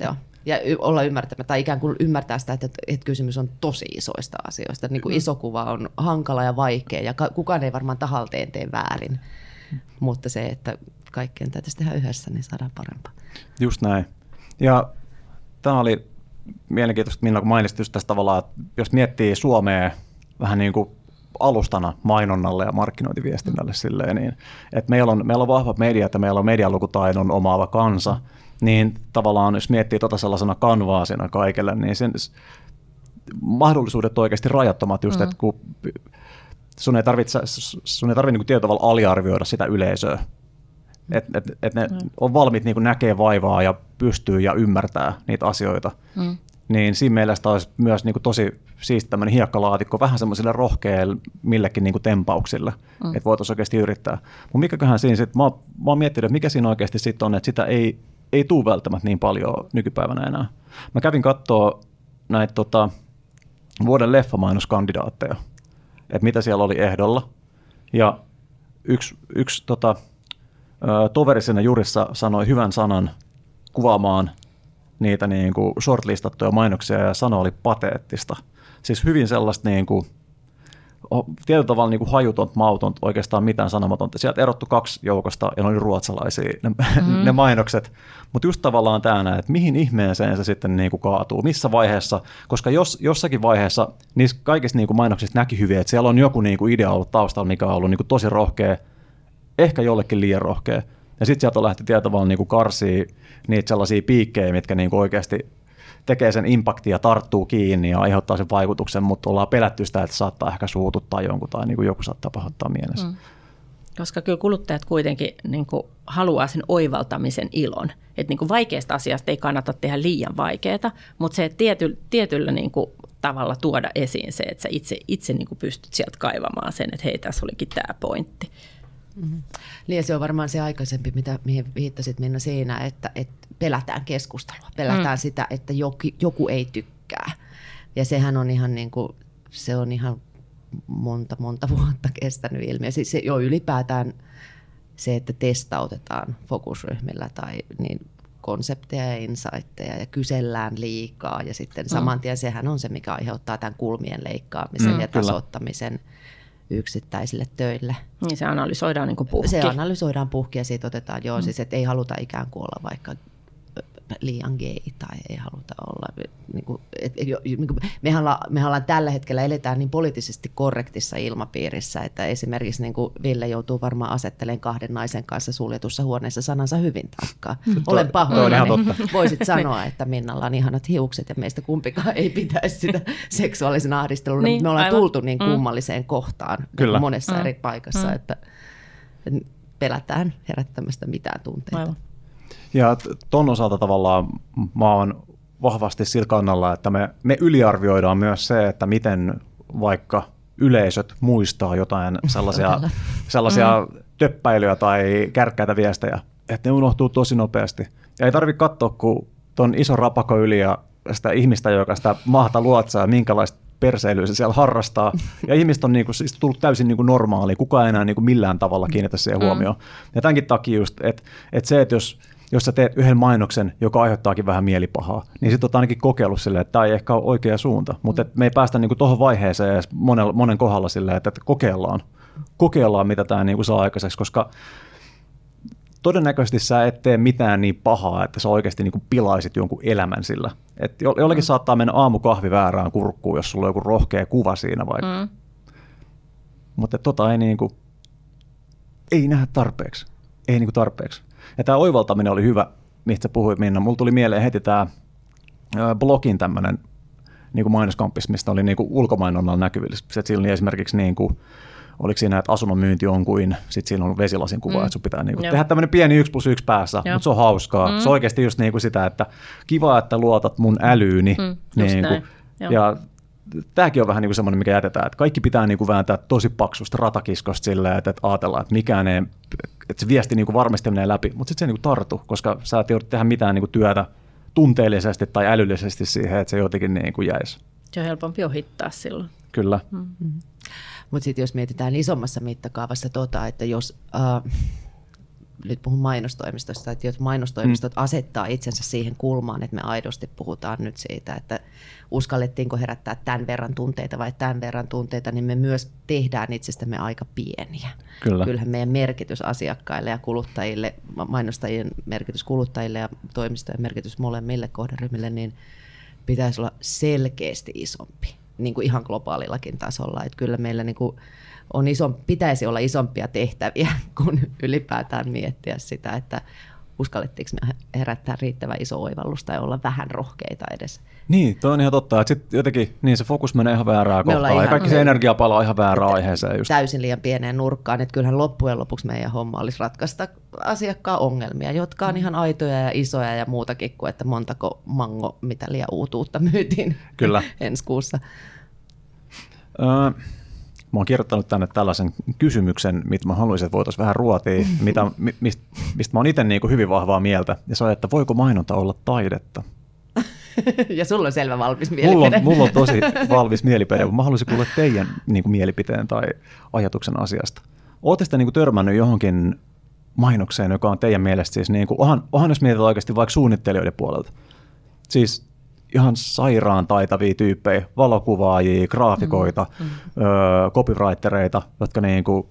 joo. Ja y- olla ymmärtämättä, tai ikään kuin ymmärtää sitä, että, että kysymys on tosi isoista asioista. Niin kuin mm. iso kuva on hankala ja vaikea, ja kukaan ei varmaan tahalteen tee väärin. Mutta se, että kaikkien täytyisi tehdä yhdessä, niin saadaan parempaa. Just näin. Ja tämä oli mielenkiintoista, Minna, kun mainitsit just tästä tavallaan, että jos miettii Suomea vähän niin kuin alustana mainonnalle ja markkinointiviestinnälle silleen, niin, että meillä on, meillä on vahva media, että meillä on medialukutaidon omaava kansa, niin tavallaan jos miettii tota sellaisena kanvaasina kaikille, niin sen mahdollisuudet oikeasti rajattomat just, mm. että kun sun ei tarvitse, sun ei tarvitse niin tietyllä tavalla aliarvioida sitä yleisöä, että et, et ne mm. on valmiit niin näkee vaivaa ja pystyy ja ymmärtää niitä asioita. Mm. Niin siinä mielestä olisi myös niin kuin tosi siisti tämmöinen hiekkalaatikko vähän semmoisille rohkeille millekin niin kuin tempauksille, mm. että voitaisiin oikeasti yrittää. Mutta mikäköhän siinä sitten, mä, mä oon miettinyt, että mikä siinä oikeasti sitten on, että sitä ei, ei tule välttämättä niin paljon nykypäivänä enää. Mä kävin katsoa näitä tota, vuoden leffamainoskandidaatteja, että mitä siellä oli ehdolla. Ja yksi, yksi tota, toveri siinä jurissa sanoi hyvän sanan kuvaamaan niitä niin kuin shortlistattuja mainoksia ja sano oli pateettista. Siis hyvin sellaista niin kuin, tietyllä tavalla niin kuin hajutonta, mautonta, oikeastaan mitään sanomatonta. Sieltä erottu kaksi joukosta ja ne oli ruotsalaisia ne, (laughs) mm. ne mainokset. Mutta just tavallaan tämä, että mihin ihmeeseen se sitten niin kuin kaatuu, missä vaiheessa, koska jos, jossakin vaiheessa niissä kaikissa niin kuin mainoksissa näki hyvin, että siellä on joku niin kuin idea ollut taustalla, mikä on ollut niin kuin tosi rohkea, ehkä jollekin liian rohkea. Ja sitten sieltä lähti tietyllä niin kuin karsii niitä sellaisia piikkejä, mitkä niin kuin oikeasti tekee sen impaktia ja tarttuu kiinni ja aiheuttaa sen vaikutuksen, mutta ollaan pelätty sitä, että saattaa ehkä suututtaa jonkun tai niin kuin joku saattaa pahoittaa mielessä. Mm. Koska kyllä kuluttajat kuitenkin niin kuin haluaa sen oivaltamisen ilon. Että niin vaikeasta asiasta ei kannata tehdä liian vaikeaa, mutta se, että tiety, tietyllä niin kuin tavalla tuoda esiin se, että sä itse, itse niin kuin pystyt sieltä kaivamaan sen, että hei, tässä olikin tämä pointti. Mm-hmm. Niin se on varmaan se aikaisempi, mitä, mihin viittasit Minna siinä, että, että pelätään keskustelua, pelätään mm. sitä, että joku, joku ei tykkää. Ja sehän on ihan niin kuin, se on ihan monta, monta (laughs) vuotta kestänyt ilmiö. Siis se jo ylipäätään se, että testautetaan fokusryhmillä tai niin konsepteja ja insightteja ja kysellään liikaa ja sitten mm. saman tien sehän on se, mikä aiheuttaa tämän kulmien leikkaamisen mm, ja tasottamisen. Kyllä yksittäisille töille. Niin se analysoidaan niin puhki. Se analysoidaan puhki ja siitä otetaan, joo, mm. siis että ei haluta ikään kuin olla vaikka liian gay tai ei haluta olla. Niin kuin, et, niin kuin, mehän, ollaan, mehän ollaan tällä hetkellä eletään niin poliittisesti korrektissa ilmapiirissä, että esimerkiksi niin kuin Ville joutuu varmaan asettelemaan kahden naisen kanssa suljetussa huoneessa sanansa hyvin tarkkaan. Mm. Olen pahoillani. (laughs) Voisit sanoa, että Minnalla on ihanat hiukset ja meistä kumpikaan ei pitäisi sitä seksuaalisen ahdistelun. Niin, me ollaan aivan. tultu niin mm. kummalliseen mm. kohtaan Kyllä. monessa mm. eri paikassa, mm. että pelätään herättämästä mitään tunteita. Aivan. Ja ton osalta tavallaan mä oon vahvasti sillä kannalla, että me, me yliarvioidaan myös se, että miten vaikka yleisöt muistaa jotain (laughs) sellaisia, sellaisia mm. töppäilyjä tai kärkkäitä viestejä, että ne unohtuu tosi nopeasti. Ja ei tarvitse katsoa, kun ton iso rapako yli ja sitä ihmistä, joka sitä mahta luotsaa ja minkälaista perseilyä se siellä harrastaa. Ja (laughs) ihmiset on niinku, siis tullut täysin niinku normaali, kukaan ei enää niinku millään tavalla kiinnitä siihen mm. huomioon. Ja tämänkin takia just, että et se, että jos jos sä teet yhden mainoksen, joka aiheuttaakin vähän mielipahaa, niin sitten oot ainakin kokeillut silleen, että tämä ei ehkä ole oikea suunta. Mutta me ei päästä niinku tuohon vaiheeseen edes monen, monen kohdalla silleen, että, että kokeillaan. Kokeillaan, mitä tämä niinku saa aikaiseksi, koska todennäköisesti sä et tee mitään niin pahaa, että sä oikeasti niinku pilaisit jonkun elämän sillä. Et jollekin mm. saattaa mennä aamukahvi väärään kurkkuun, jos sulla on joku rohkea kuva siinä vaikka. Mm. Mutta tota ei, niinku, ei nähdä tarpeeksi. Ei niinku tarpeeksi. Ja tämä oivaltaminen oli hyvä, mistä sä puhuit Minna. Mulla tuli mieleen heti tämä blogin tämmöinen niin mainoskampis, mistä oli niin ulkomainonnalla näkyvillä. Sillä oli esimerkiksi niin kuin, oliko siinä, että asunnon myynti on kuin, sitten siinä on vesilasin kuva, mm. että sun pitää niin kuin, tehdä tämmöinen pieni yksi plus yksi päässä, Joo. mutta se on hauskaa. Mm. Se on oikeasti just niin kuin sitä, että kiva, että luotat mun älyyni. Mm, niin kuin, ja tämäkin on vähän niin kuin semmoinen, mikä jätetään, että kaikki pitää niin kuin vääntää tosi paksusta ratakiskosta silleen, että, että ajatellaan, että mikään ei, että se viesti niin kuin varmasti menee läpi, mutta sitten se niin kuin tartu, koska sä et joudu tehdä mitään niin kuin työtä tunteellisesti tai älyllisesti siihen, että se jotenkin niin kuin jäisi. Se on helpompi ohittaa silloin. Kyllä. Mm-hmm. Mutta sitten jos mietitään isommassa mittakaavassa tota, että jos... Äh, nyt puhun mainostoimistosta, että jos mainostoimistot mm. asettaa itsensä siihen kulmaan, että me aidosti puhutaan nyt siitä, että uskallettiinko herättää tämän verran tunteita vai tämän verran tunteita, niin me myös tehdään itsestämme aika pieniä. Kyllä. Kyllähän meidän merkitys asiakkaille ja kuluttajille, mainostajien merkitys kuluttajille ja toimistojen merkitys molemmille kohderyhmille, niin pitäisi olla selkeästi isompi, niin kuin ihan globaalillakin tasolla. Että kyllä meillä niin kuin on iso, pitäisi olla isompia tehtäviä, (laughs) kun ylipäätään miettiä sitä, että uskallettiinko me herättää riittävän iso oivallus tai olla vähän rohkeita edes. Niin, toi on ihan totta. Että sit jotenkin niin se fokus menee ihan väärään kohtaan ihan, ja kaikki se energia palaa ihan väärään aiheeseen. Just. Täysin liian pieneen nurkkaan, että kyllähän loppujen lopuksi meidän homma olisi ratkaista asiakkaan ongelmia, jotka on ihan aitoja ja isoja ja muutakin kuin, että montako mango mitä liian uutuutta myytiin Kyllä. (laughs) ensi kuussa. Öö, Mä oon kirjoittanut tänne tällaisen kysymyksen, mitä mä haluaisin, että voitaisiin vähän ruotia, mitä, mistä, mistä mä oon itse niin hyvin vahvaa mieltä. Ja se on, että voiko mainonta olla taidetta? (laughs) ja sulla on selvä valmis mielipide. Mulla on, mulla on tosi (laughs) valmis mielipide, mutta mä haluaisin kuulla teidän niin kuin, mielipiteen tai ajatuksen asiasta. Oletteko te niin kuin, törmännyt johonkin mainokseen, joka on teidän mielestä siis, niin kuin, onhan, onhan jos mietitään oikeasti vaikka suunnittelijoiden puolelta. Siis ihan sairaan taitavia tyyppejä, valokuvaajia, graafikoita, mm, mm. Öö, copywritereita, jotka niinku,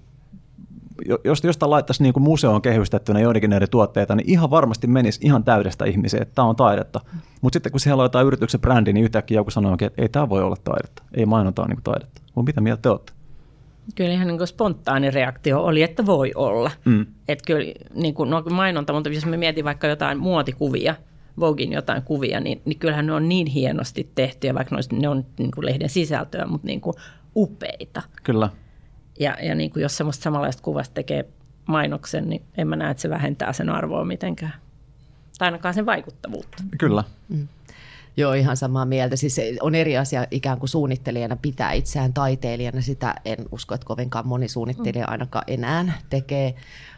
jos jostain laittaisi niinku museoon kehystettynä joidenkin näiden tuotteita, niin ihan varmasti menisi ihan täydestä ihmisiä, että tämä on taidetta. Mutta sitten kun siellä on jotain yrityksen brändi, niin yhtäkkiä joku sanoo, että ei tämä voi olla taidetta, ei mainonta ole niinku taidetta. Mutta mitä mieltä te olette? Kyllä ihan niin spontaani reaktio oli, että voi olla. Mm. Että kyllä niin kuin, no mainonta, mutta jos me mietin vaikka jotain muotikuvia, Vogin jotain kuvia, niin, niin kyllähän ne on niin hienosti tehtyjä, vaikka ne, olisi, ne on niin kuin lehden sisältöä, mutta niin kuin upeita. Kyllä. Ja, ja niin kuin jos semmoista samanlaista kuvasta tekee mainoksen, niin en mä näe, että se vähentää sen arvoa mitenkään. Tai ainakaan sen vaikuttavuutta. Kyllä. Mm. Joo, ihan samaa mieltä. Siis on eri asia ikään kuin suunnittelijana pitää itseään taiteilijana. Sitä en usko, että kovinkaan moni suunnittelija ainakaan enää tekee.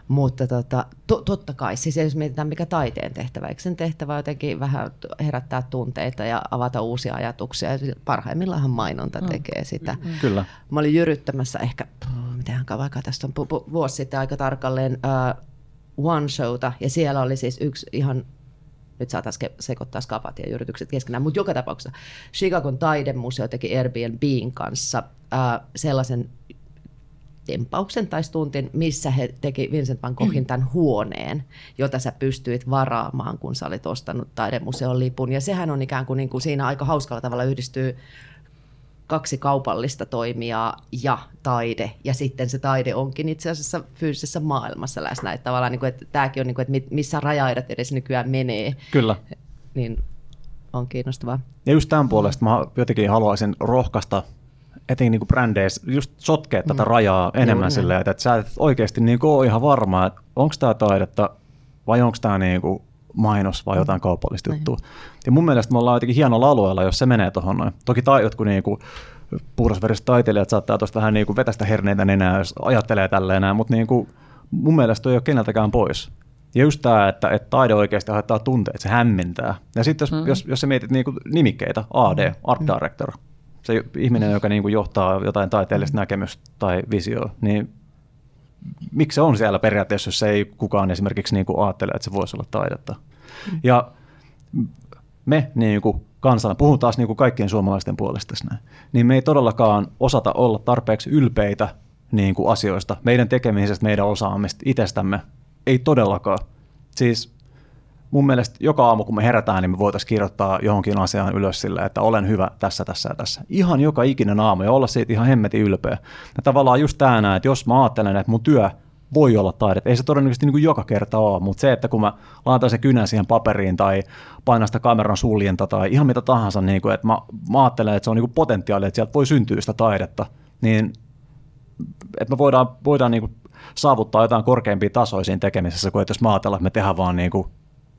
Mutta tota, to, totta kai, siis jos mietitään mikä taiteen tehtävä, eikö sen tehtävä jotenkin vähän herättää tunteita ja avata uusia ajatuksia. Parhaimmillaan mainonta mm. tekee sitä. Mm. Kyllä. Mä olin jyryttämässä ehkä, mitenhän vaikka tästä on pu, pu, vuosi sitten aika tarkalleen uh, One Showta, ja siellä oli siis yksi ihan nyt saataisiin sekoittaa skapat ja yritykset keskenään, mutta joka tapauksessa Chicagon taidemuseo teki Airbnbin kanssa äh, sellaisen tempauksen tai stuntin, missä he teki Vincent van Goghin tämän huoneen, jota sä pystyit varaamaan, kun sä olit ostanut taidemuseon lipun. Ja sehän on ikään kuin, niin kuin siinä aika hauskalla tavalla yhdistyy kaksi kaupallista toimijaa ja taide, ja sitten se taide onkin itse asiassa fyysisessä maailmassa läsnä. Että tavallaan, niin kuin, että tämäkin on, niin kuin, että missä rajaidat edes nykyään menee. Kyllä. Niin on kiinnostavaa. Ja just tämän puolesta mä jotenkin haluaisin rohkaista etenkin niin brändeissä just sotkea tätä mm. rajaa enemmän Juuri silleen, että, että sä et oikeasti niin ole ihan varma, että onko tämä taidetta vai onko tämä niin kuin mainos vai jotain kaupallista juttua. Ja mun mielestä me ollaan jotenkin hienolla alueella, jos se menee tuohon noin. Toki tai jotkut niin kuin puhdasveriset taiteilijat saattaa tuosta vähän niin kuin vetästä herneitä nenää, jos ajattelee tälleen näin, mutta niin kuin mun mielestä toi ei ole keneltäkään pois. Ja just tämä, että, että taide oikeasti aiheuttaa tunteita, se hämmentää. Ja sitten jos, mm-hmm. jos, jos sä mietit niin kuin nimikkeitä, AD, Art mm-hmm. Director, se ihminen, joka niin kuin johtaa jotain taiteellista mm. näkemystä tai visioa, niin miksi se on siellä periaatteessa, jos ei kukaan esimerkiksi niin kuin ajattele, että se voisi olla taidetta. Mm. Ja me niin kuin kansana, puhun taas niin kuin kaikkien suomalaisten puolesta näin, niin me ei todellakaan osata olla tarpeeksi ylpeitä niin kuin asioista, meidän tekemisestä, meidän osaamista, itsestämme. Ei todellakaan. Siis mun mielestä joka aamu, kun me herätään, niin me voitaisiin kirjoittaa johonkin asiaan ylös sille, että olen hyvä tässä, tässä ja tässä. Ihan joka ikinen aamu ja olla siitä ihan hemmetin ylpeä. Ja tavallaan just tämä, että jos mä ajattelen, että mun työ voi olla taidetta. Ei se todennäköisesti niin kuin joka kerta ole, mutta se, että kun mä laitan sen kynän siihen paperiin tai painan sitä kameran suljenta tai ihan mitä tahansa, niin kuin, että mä, mä ajattelen, että se on niin kuin potentiaali, että sieltä voi syntyä sitä taidetta, niin että me voidaan, voidaan niin kuin saavuttaa jotain korkeampia tasoja siinä tekemisessä, kuin että jos mä ajatellaan, että me tehdään vaan niin kuin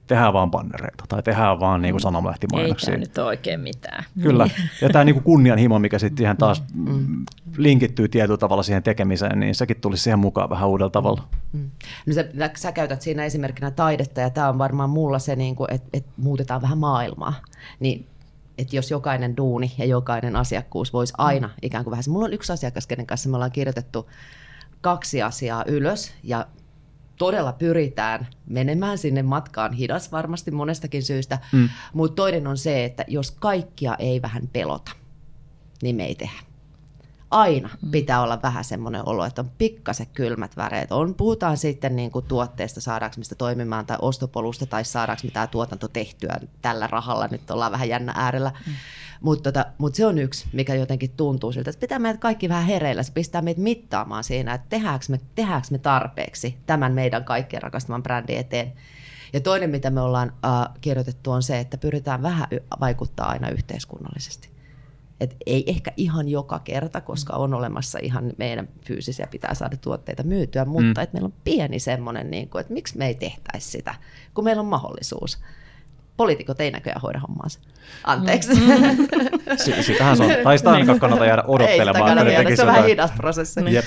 tehdään vaan bannereita tai tehdään vaan niin kuin sanomalehtimainoksia. Ei tämä nyt ole oikein mitään. Kyllä. Ja tämä niin kuin kunnianhimo, mikä sitten ihan taas mm. linkittyy tietyllä tavalla siihen tekemiseen, niin sekin tulisi siihen mukaan vähän uudella tavalla. Mm. No sä, sä käytät siinä esimerkkinä taidetta ja tämä on varmaan mulla se, niin kuin, että, että muutetaan vähän maailmaa. Niin että jos jokainen duuni ja jokainen asiakkuus voisi aina ikään kuin vähän, mulla on yksi asiakas, kenen kanssa me ollaan kirjoitettu kaksi asiaa ylös ja todella pyritään menemään sinne matkaan. Hidas varmasti monestakin syystä, mm. mutta toinen on se, että jos kaikkia ei vähän pelota, niin me ei tehdä aina mm. pitää olla vähän semmoinen olo, että on pikkasen kylmät väreet. On, puhutaan sitten niin kuin tuotteesta, saadaanko mistä toimimaan, tai ostopolusta, tai saadaanko mitään tuotanto tehtyä tällä rahalla. Nyt ollaan vähän jännä äärellä. Mm. Mutta tota, mut se on yksi, mikä jotenkin tuntuu siltä, että pitää meidät kaikki vähän hereillä. Se pistää meitä mittaamaan siinä, että tehdäänkö me, tehdäänkö me tarpeeksi tämän meidän kaikkien rakastaman brändin eteen. Ja toinen, mitä me ollaan uh, kirjoitettu, on se, että pyritään vähän vaikuttaa aina yhteiskunnallisesti. Et ei ehkä ihan joka kerta, koska on olemassa ihan meidän fyysisiä pitää saada tuotteita myytyä, mutta mm. että meillä on pieni semmoinen, niin kuin, että miksi me ei tehtäisi sitä, kun meillä on mahdollisuus. Poliitikot ei näköjään hoida hommaansa. Anteeksi. Mm. (laughs) mm. Sitähän se on. Tai sitä ainakaan kannata jäädä odottelemaan. Ei sitä jäädä, se on vähän hidas prosessi. Niin.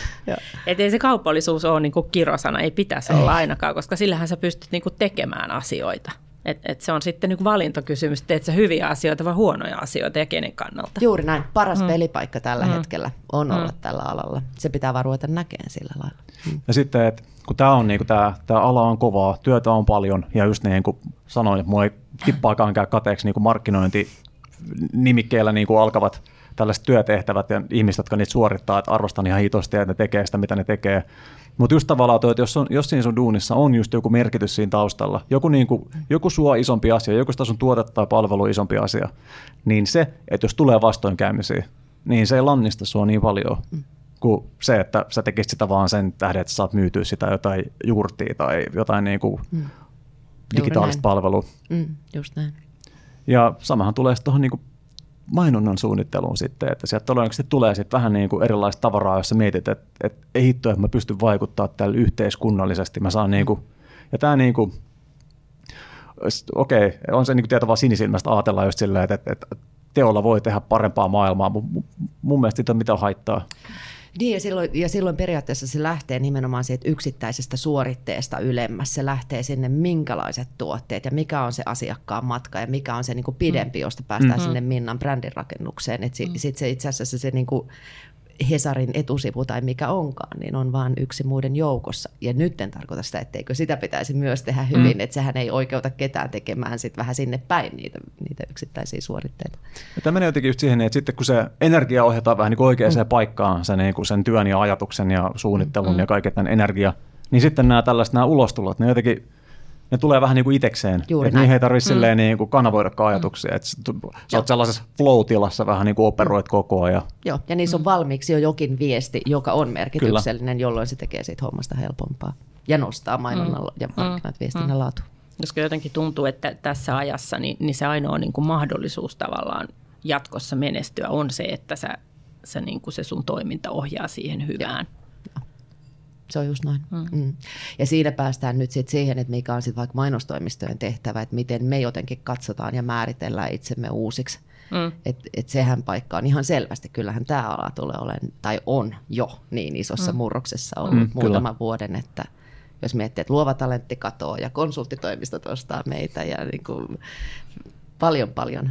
Että ei se kaupallisuus ole niin kirosana, ei pitäisi olla ainakaan, koska sillähän sä pystyt niin tekemään asioita. Et, et se on sitten niin valintakysymys, teet sä hyviä asioita vai huonoja asioita ja kenen kannalta. Juuri näin. Paras mm. pelipaikka tällä mm. hetkellä on mm. olla tällä alalla. Se pitää vaan ruveta näkemään sillä lailla. Mm. Ja sitten, että kun tämä on niinku, tää, tää ala on kovaa, työtä on paljon ja just niin kuin sanoin, että mulla ei tippaakaan käy kateeksi niin markkinointi nimikkeellä niin kuin alkavat tällaiset työtehtävät ja ihmiset, jotka niitä suorittaa, että arvostan ihan hitosti, että ne tekee sitä, mitä ne tekee. Mutta just tavallaan tuo, että jos, on, jos siinä sun duunissa on just joku merkitys siinä taustalla, joku, niin kuin, joku sua isompi asia, joku sitä sun tuotetta tai palvelu isompi asia, niin se, että jos tulee vastoinkäymisiä, niin se ei lannista sua niin paljon kuin se, että sä tekisit sitä vaan sen tähden, että sä saat myytyä sitä jotain juurtia tai jotain niin kuin mm. digitaalista näin. palvelua. Mm, just näin. Ja samahan tulee sitten tuohon niin mainonnan suunnitteluun sitten, että sieltä todennäköisesti tulee sitten vähän niin kuin erilaista tavaraa, jossa mietit, että, että ei hitto, että mä pystyn vaikuttaa tällä yhteiskunnallisesti, mä saan niin kuin, ja tämä niin kuin, okei, on se niin kuin vaan sinisilmästä ajatella just silleen, että, että, että teolla voi tehdä parempaa maailmaa, mutta mun mielestä siitä on mitään haittaa. Niin, ja silloin, ja silloin periaatteessa se lähtee nimenomaan siitä yksittäisestä suoritteesta ylemmäs. Se lähtee sinne, minkälaiset tuotteet ja mikä on se asiakkaan matka ja mikä on se niin kuin pidempi, mm. josta päästään mm-hmm. sinne Minnan brändin rakennukseen. Mm. Sitten se itse asiassa se niin kuin Hesarin etusivu tai mikä onkaan, niin on vain yksi muiden joukossa. Ja nyt en tarkoita sitä, etteikö sitä pitäisi myös tehdä hyvin, mm. että sehän ei oikeuta ketään tekemään sit vähän sinne päin niitä, niitä yksittäisiä suoritteita. Ja tämä menee jotenkin just siihen, että sitten kun se energia ohjataan vähän niin oikeaan mm. paikkaan, sen, niin kuin sen työn ja ajatuksen ja suunnittelun mm. ja kaiken tämän energia, niin sitten nämä tällaiset nämä ulostulot, ne jotenkin ne tulee vähän niin kuin itekseen. Juuri että niihin ei tarvitse mm. niin kuin kanavoida ajatuksia. Mm. Että sä oot sellaisessa flow-tilassa vähän niin kuin operoit mm. koko ajan. Joo, ja niissä on mm. valmiiksi jo jokin viesti, joka on merkityksellinen, Kyllä. jolloin se tekee siitä hommasta helpompaa. Ja nostaa mainonnalla mm. ja markkinat viestinnän mm. laatu. Koska jotenkin tuntuu, että tässä ajassa niin, niin se ainoa niin kuin mahdollisuus tavallaan jatkossa menestyä on se, että sä, sä niin kuin se sun toiminta ohjaa siihen hyvään. Se on just noin. Mm. Mm. Ja siinä päästään nyt sit siihen, että mikä on sitten vaikka mainostoimistojen tehtävä, että miten me jotenkin katsotaan ja määritellään itsemme uusiksi. Mm. Että et sehän paikka on ihan selvästi, kyllähän tämä ala tulee olemaan, tai on jo niin isossa mm. murroksessa ollut mm, muutaman kyllä. vuoden, että jos miettii, että luova talentti katoaa ja konsulttitoimistot ostaa meitä ja niin kuin paljon paljon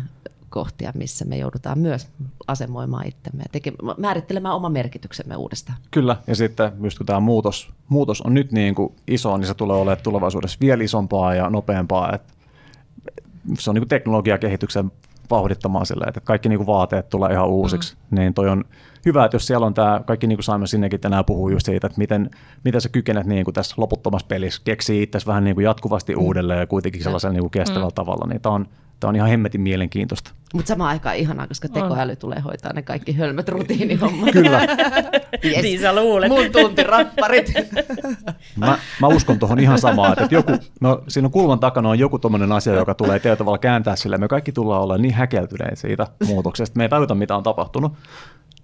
kohtia, missä me joudutaan myös asemoimaan itsemme ja teke- määrittelemään oma merkityksemme uudestaan. Kyllä, ja sitten just kun tämä muutos, muutos on nyt niin kuin iso, niin se tulee olemaan tulevaisuudessa vielä isompaa ja nopeampaa. Että se on niin kuin teknologiakehityksen vauhdittamaan sille, että kaikki niin kuin vaateet tulee ihan uusiksi. Mm. Niin toi on hyvä, että jos siellä on tämä, kaikki niin kuin saimme sinnekin tänään puhua just siitä, että miten, miten sä kykenet niin kuin tässä loputtomassa pelissä keksii itse vähän niin kuin jatkuvasti mm. uudelleen ja kuitenkin sellaisella niin kuin kestävällä mm. tavalla. Niin tämä on, Tämä on ihan hemmetin mielenkiintoista. Mutta samaan aikaan ihanaa, koska tekoäly on. tulee hoitaa ne kaikki hölmöt rutiinihommat. Kyllä. (laughs) yes. Niin sä luulet. Mun tuntirapparit. (laughs) mä, mä uskon tuohon ihan samaa, että joku, no, siinä on kulman takana on joku tuommoinen asia, joka tulee tietyllä tavalla kääntää sille. Me kaikki tullaan olla niin häkeltyneet siitä muutoksesta. Me ei tajuta, mitä on tapahtunut.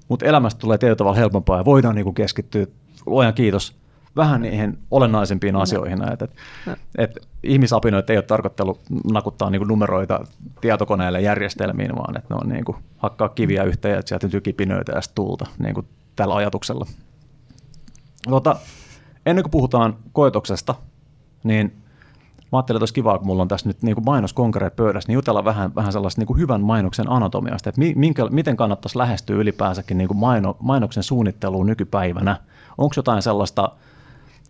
Mutta elämästä tulee tietyllä tavalla helpompaa ja voidaan niin keskittyä, luojan kiitos, vähän niihin olennaisempiin no. asioihin. Että, no. et, ihmisapinoit ei ole tarkoittanut nakuttaa niinku numeroita tietokoneelle järjestelmiin, vaan että ne on niinku hakkaa kiviä yhteen ja sieltä syntyy kipinöitä ja tulta niinku tällä ajatuksella. Tota, ennen kuin puhutaan koetoksesta, niin mä ajattelin, että olisi kiva, kun mulla on tässä nyt niin mainoskonkare pöydässä, niin jutella vähän, vähän sellaista niin kuin hyvän mainoksen anatomiasta, että minkä, miten kannattaisi lähestyä ylipäänsäkin niin kuin maino, mainoksen suunnitteluun nykypäivänä. Onko jotain sellaista,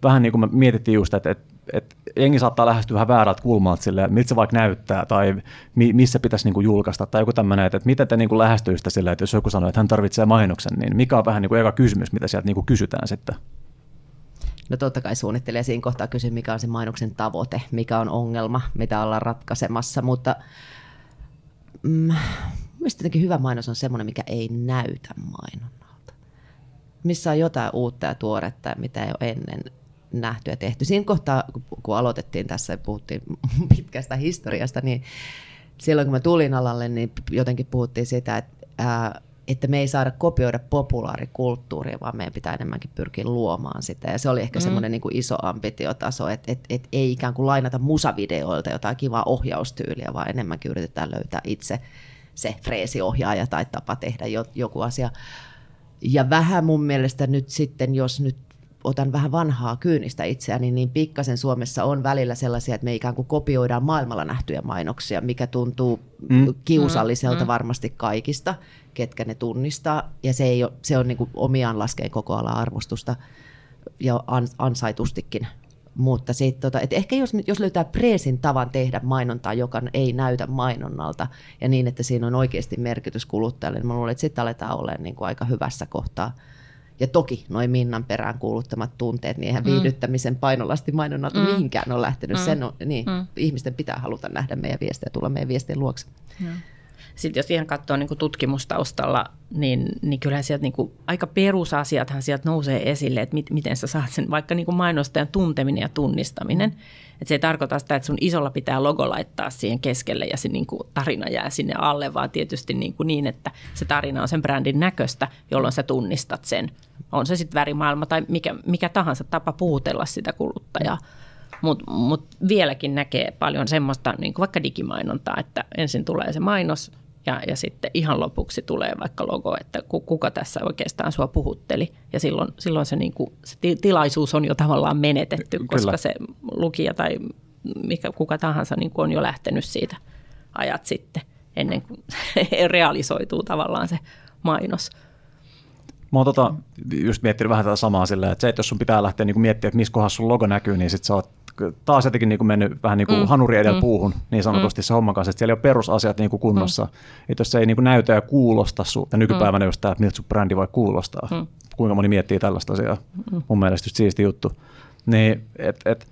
vähän niin kuin me mietittiin just, että, että, että jengi saattaa lähestyä vähän väärältä kulmalta sille, miltä se vaikka näyttää tai mi, missä pitäisi niin kuin julkaista tai joku tämmöinen, että, että miten te niin kuin lähestyisitte sille, että jos joku sanoo, että hän tarvitsee mainoksen, niin mikä on vähän niin kuin eka kysymys, mitä sieltä niin kuin kysytään sitten? No totta kai suunnittelija siinä kohtaa kysyy, mikä on se mainoksen tavoite, mikä on ongelma, mitä ollaan ratkaisemassa, mutta mm, mielestäni hyvä mainos on semmoinen, mikä ei näytä mainonnalta. Missä on jotain uutta ja tuoretta, mitä ei ole ennen nähty ja tehty. Siinä kohtaa, kun aloitettiin tässä ja puhuttiin (laughs) pitkästä historiasta, niin silloin kun mä tulin alalle, niin jotenkin puhuttiin sitä, että ää, että me ei saada kopioida populaarikulttuuria, vaan meidän pitää enemmänkin pyrkiä luomaan sitä. Ja se oli ehkä mm. semmoinen niin iso ambitiotaso, että et, et ei ikään kuin lainata musavideoilta jotain kivaa ohjaustyyliä, vaan enemmänkin yritetään löytää itse se freesiohjaaja tai tapa tehdä joku asia. Ja vähän mun mielestä nyt sitten, jos nyt otan vähän vanhaa kyynistä itseäni, niin pikkasen Suomessa on välillä sellaisia, että me ikään kuin kopioidaan maailmalla nähtyjä mainoksia, mikä tuntuu mm. kiusalliselta mm. varmasti kaikista, ketkä ne tunnistaa. Ja se, ei ole, se on niin kuin omiaan laskeen koko alan arvostusta ja ansaitustikin. Mutta sit, tota, et ehkä jos, jos löytää preesin tavan tehdä mainontaa, joka ei näytä mainonnalta, ja niin, että siinä on oikeasti merkitys kuluttajalle, niin mä luulen, että sitten aletaan olemaan niin kuin aika hyvässä kohtaa – ja toki noin Minnan perään kuuluttamat tunteet, niin eihän mm. viihdyttämisen painolasti mainonnalta mm. mihinkään ole lähtenyt. Mm. Sen on, niin, mm. Ihmisten pitää haluta nähdä meidän viestejä, tulla meidän viestien luokse. Mm. Sitten jos ihan katsoo niin kuin tutkimustaustalla, niin, niin kyllähän sieltä niin kuin, aika perusasiathan sieltä nousee esille, että mit, miten sä saat sen vaikka niin kuin mainostajan tunteminen ja tunnistaminen. Että se ei tarkoita sitä, että sun isolla pitää logo laittaa siihen keskelle ja se niin kuin tarina jää sinne alle, vaan tietysti niin, kuin niin, että se tarina on sen brändin näköistä, jolloin sä tunnistat sen. On se sitten värimaailma tai mikä, mikä tahansa tapa puhutella sitä kuluttajaa. Mutta mut vieläkin näkee paljon semmoista, niin kuin vaikka digimainontaa, että ensin tulee se mainos ja, ja sitten ihan lopuksi tulee vaikka logo, että kuka tässä oikeastaan sua puhutteli. Ja silloin, silloin se, niin kuin, se tilaisuus on jo tavallaan menetetty, Kyllä. koska se lukija tai mikä, kuka tahansa niin kuin on jo lähtenyt siitä ajat sitten, ennen kuin (laughs) realisoituu tavallaan se mainos. Mä oon tota, just miettinyt vähän tätä samaa silleen, että se, että jos sun pitää lähteä niin miettimään, että missä kohdassa sun logo näkyy, niin sit sä oot taas jotenkin niin kuin mennyt vähän niin kuin mm. hanuri edellä mm. puuhun, niin sanotusti mm. se homman kanssa, että siellä ei ole perusasiat niin kuin kunnossa. Mm. Että jos se ei niin kuin näytä ja kuulosta sun, ja nykypäivänä mm. just tämä, että miltä sun brändi voi kuulostaa, mm. kuinka moni miettii tällaista asiaa, mm. mun mielestä just siisti juttu. Niin, että et,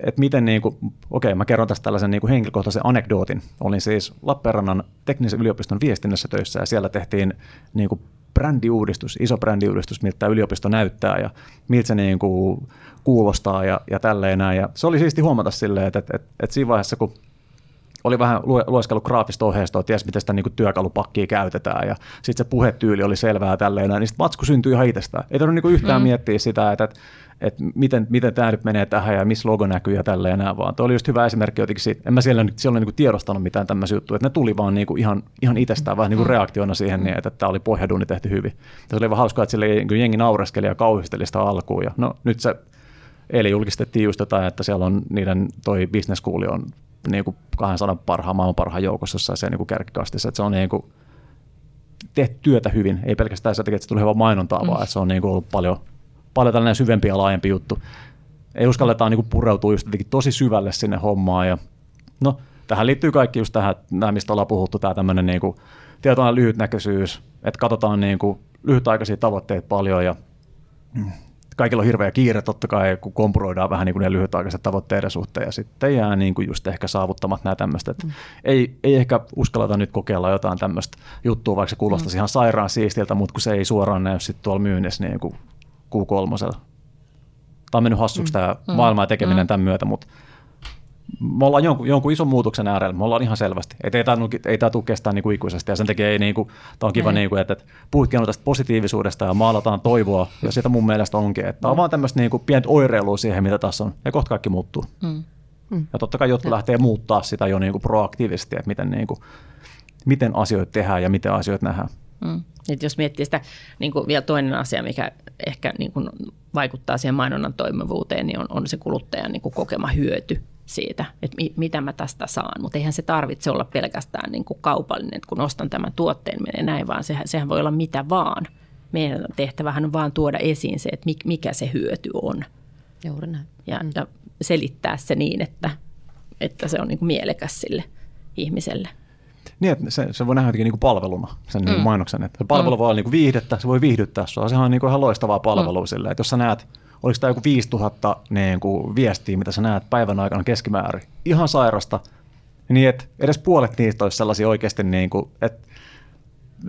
et miten, niin kuin, okei, mä kerron tästä tällaisen niin kuin henkilökohtaisen anekdootin. Olin siis Lappeenrannan teknisen yliopiston viestinnässä töissä ja siellä tehtiin niin kuin brändiuudistus, iso brändiuudistus, miltä tämä yliopisto näyttää ja miltä se niin kuin kuulostaa ja, ja tälleen näin. Ja se oli siisti huomata silleen, että, että, että, että siinä vaiheessa, kun oli vähän lueskellut graafista ohjeistoa, ties miten sitä niin työkalupakkia käytetään ja sitten se puhetyyli oli selvää tälleen näin, niin sitten matsku syntyi ihan itsestään. Ei tarvitse niin yhtään mm. miettiä sitä, että, että, että miten, miten tämä nyt menee tähän ja missä logo näkyy ja tälleen näin, vaan tuo oli just hyvä esimerkki jotenkin siitä, en mä siellä, siellä niin tiedostanut mitään tämmöisiä juttuja, että ne tuli vaan niin kuin ihan, ihan itsestään vähän niin kuin mm. reaktiona siihen, niin, että, tämä oli pohjaduuni tehty hyvin. Ja se oli vaan hauskaa, että sille jengi naureskeli ja kauhisteli sitä alkuun ja no nyt se Eli julkistettiin just jotain, että siellä on niiden toi business school on niin kuin 200 parhaan, maailman parhaan joukossa jossain siellä niin kärkikastissa, että se on niin kuin tehty työtä hyvin, ei pelkästään se, että se tuli hyvä mainontaa, mm. vaan että se on niin kuin ollut paljon, paljon tällainen syvempi ja laajempi juttu. Ei uskalletaan niin pureutua just tosi syvälle sinne hommaan ja no, tähän liittyy kaikki just tähän, nämä, mistä ollaan puhuttu, tämä tämmöinen niin kuin tietoinen lyhytnäköisyys, että katsotaan niin kuin lyhytaikaisia tavoitteita paljon ja kaikilla on hirveä kiire totta kai, kun kompuroidaan vähän niin kuin ne lyhytaikaiset tavoitteiden suhteen ja sitten jää niin kuin just ehkä saavuttamat nämä tämmöistä. Mm. Ei, ei ehkä uskalleta nyt kokeilla jotain tämmöistä juttua, vaikka se kuulostaisi mm. ihan sairaan siistiltä, mutta kun se ei suoraan näy sitten tuolla myynnissä niin kuin Q3. Tämä on mennyt hassuksi mm. tämä mm. maailma ja tekeminen mm. tämän myötä, mutta me ollaan jonkun, jonkun ison muutoksen äärellä, me ollaan ihan selvästi. Et ei tämä ei tämä tule kestää niin kuin ikuisesti ja sen takia ei, niin kuin, tämä on kiva, niin kuin, että, että puhutkin tästä positiivisuudesta ja maalataan toivoa ja sitä mun mielestä onkin. Että tämä on mm. vaan tämmöistä niin kuin pientä oireilua siihen, mitä tässä on ja kohta kaikki muuttuu. Mm. Mm. Ja totta kai jotkut ja. lähtee muuttaa sitä jo niin kuin proaktiivisesti, että miten, niin kuin, miten asioita tehdään ja miten asioita nähdään. Mm. Et jos miettii sitä, niin kuin vielä toinen asia, mikä ehkä niin kuin vaikuttaa siihen mainonnan toimivuuteen, niin on, on se kuluttajan niin kuin kokema hyöty siitä, että mi, mitä mä tästä saan. Mutta eihän se tarvitse olla pelkästään niin kuin kaupallinen, että kun ostan tämän tuotteen, menee näin, vaan sehän, sehän voi olla mitä vaan. Meidän tehtävähän on vaan tuoda esiin se, että mikä se hyöty on. Juuri näin. Ja, ja selittää se niin, että, että se on niin kuin mielekäs sille ihmiselle. Niin, että se, se voi nähdä jotenkin niin kuin palveluna, sen niin mm. mainoksen. Että palvelu mm. voi olla niin kuin viihdettä, se voi viihdyttää sinua. Sehän on niin kuin ihan loistavaa palvelua mm. sille. Että jos sä näet, oliko tämä joku 5000 niin kuin viestiä, mitä sä näet päivän aikana keskimäärin, ihan sairasta, niin että edes puolet niistä olisi sellaisia oikeasti, niin kuin, että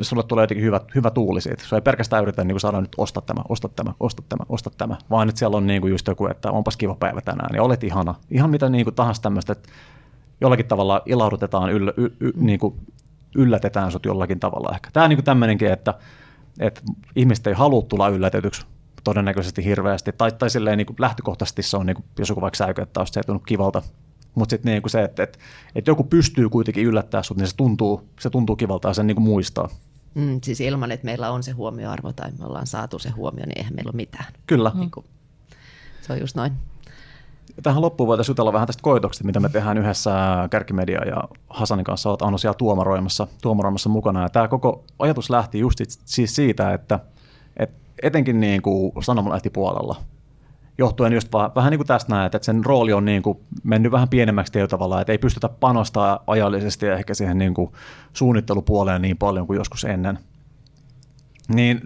sulle tulee jotenkin hyvä, hyvä tuuli siitä, se ei pelkästään yritä niin kuin saada nyt osta tämä, osta tämä, osta tämä, osta tämä, vaan nyt siellä on niin kuin just joku, että onpas kiva päivä tänään, ja olet ihana. Ihan mitä niin kuin tahansa tämmöistä, että jollakin tavalla ilahdutetaan, yllä, y, y, niin kuin yllätetään sut jollakin tavalla ehkä. Tämä on niin tämmöinenkin, että, että ihmiset ei halua tulla yllätetyksi todennäköisesti hirveästi, tai, tai silleen niin kuin lähtökohtaisesti se on, niin kuin, jos joku vaikka säiköttää, se ei tunnu kivalta, mutta sitten niin se, että, että, että joku pystyy kuitenkin yllättämään sut, niin se tuntuu, se tuntuu kivalta ja sen niin kuin muistaa. Mm, siis ilman, että meillä on se huomioarvo tai me ollaan saatu se huomio, niin eihän meillä ole mitään. Kyllä. Niin kuin, se on just noin. Tähän loppuun voitaisiin jutella vähän tästä koitoksesta, mitä me tehdään yhdessä Kärkimedia ja Hasanin kanssa. Olet Anu siellä tuomaroimassa, tuomaroimassa mukana. Ja tämä koko ajatus lähti just siis siitä, että, että etenkin niin kuin sanomalehtipuolella, johtuen just vaan, vähän niin kuin tästä näet, että sen rooli on niin kuin mennyt vähän pienemmäksi tietyllä tavalla, että ei pystytä panostaa ajallisesti ja ehkä siihen niin kuin suunnittelupuoleen niin paljon kuin joskus ennen. Niin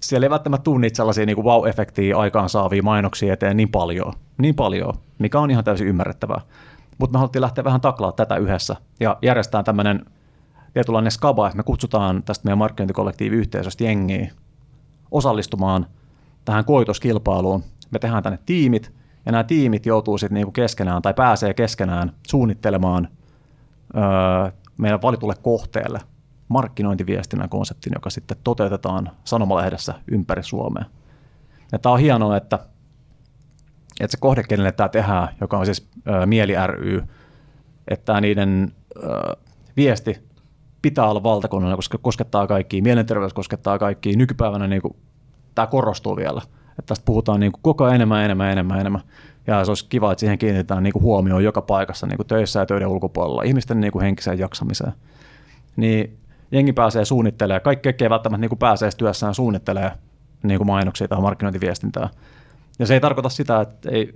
siellä ei välttämättä tule niitä sellaisia niin wow-efektiä aikaan saavia mainoksia eteen niin paljon, niin paljon, mikä on ihan täysin ymmärrettävää. Mutta me haluttiin lähteä vähän taklaa tätä yhdessä ja järjestää tämmöinen tietynlainen skaba, että me kutsutaan tästä meidän markkinointikollektiiviyhteisöstä jengiä osallistumaan tähän koitoskilpailuun. Me tehdään tänne tiimit, ja nämä tiimit joutuu sitten niinku keskenään tai pääsee keskenään suunnittelemaan öö, meidän valitulle kohteelle markkinointiviestinnän konseptin, joka sitten toteutetaan sanomalehdessä ympäri Suomea. Ja tämä on hienoa, että, että se kohde, kenelle tämä tehdään, joka on siis ä, Mieli ry, että niiden ä, viesti pitää olla valtakunnallinen, koska koskettaa kaikkia, mielenterveys koskettaa kaikkia. Nykypäivänä niin kuin, tämä korostuu vielä, että tästä puhutaan niin kuin, koko ajan enemmän, enemmän, enemmän, enemmän. Ja se olisi kiva, että siihen kiinnitetään niin kuin, huomioon joka paikassa, niin kuin töissä ja töiden ulkopuolella, ihmisten niin kuin, henkiseen jaksamiseen. Niin jengi pääsee suunnittelemaan, kaikki ei välttämättä niin kuin pääsee työssään suunnittelemaan niin kuin mainoksia tai markkinointiviestintää. Ja se ei tarkoita sitä, että ei,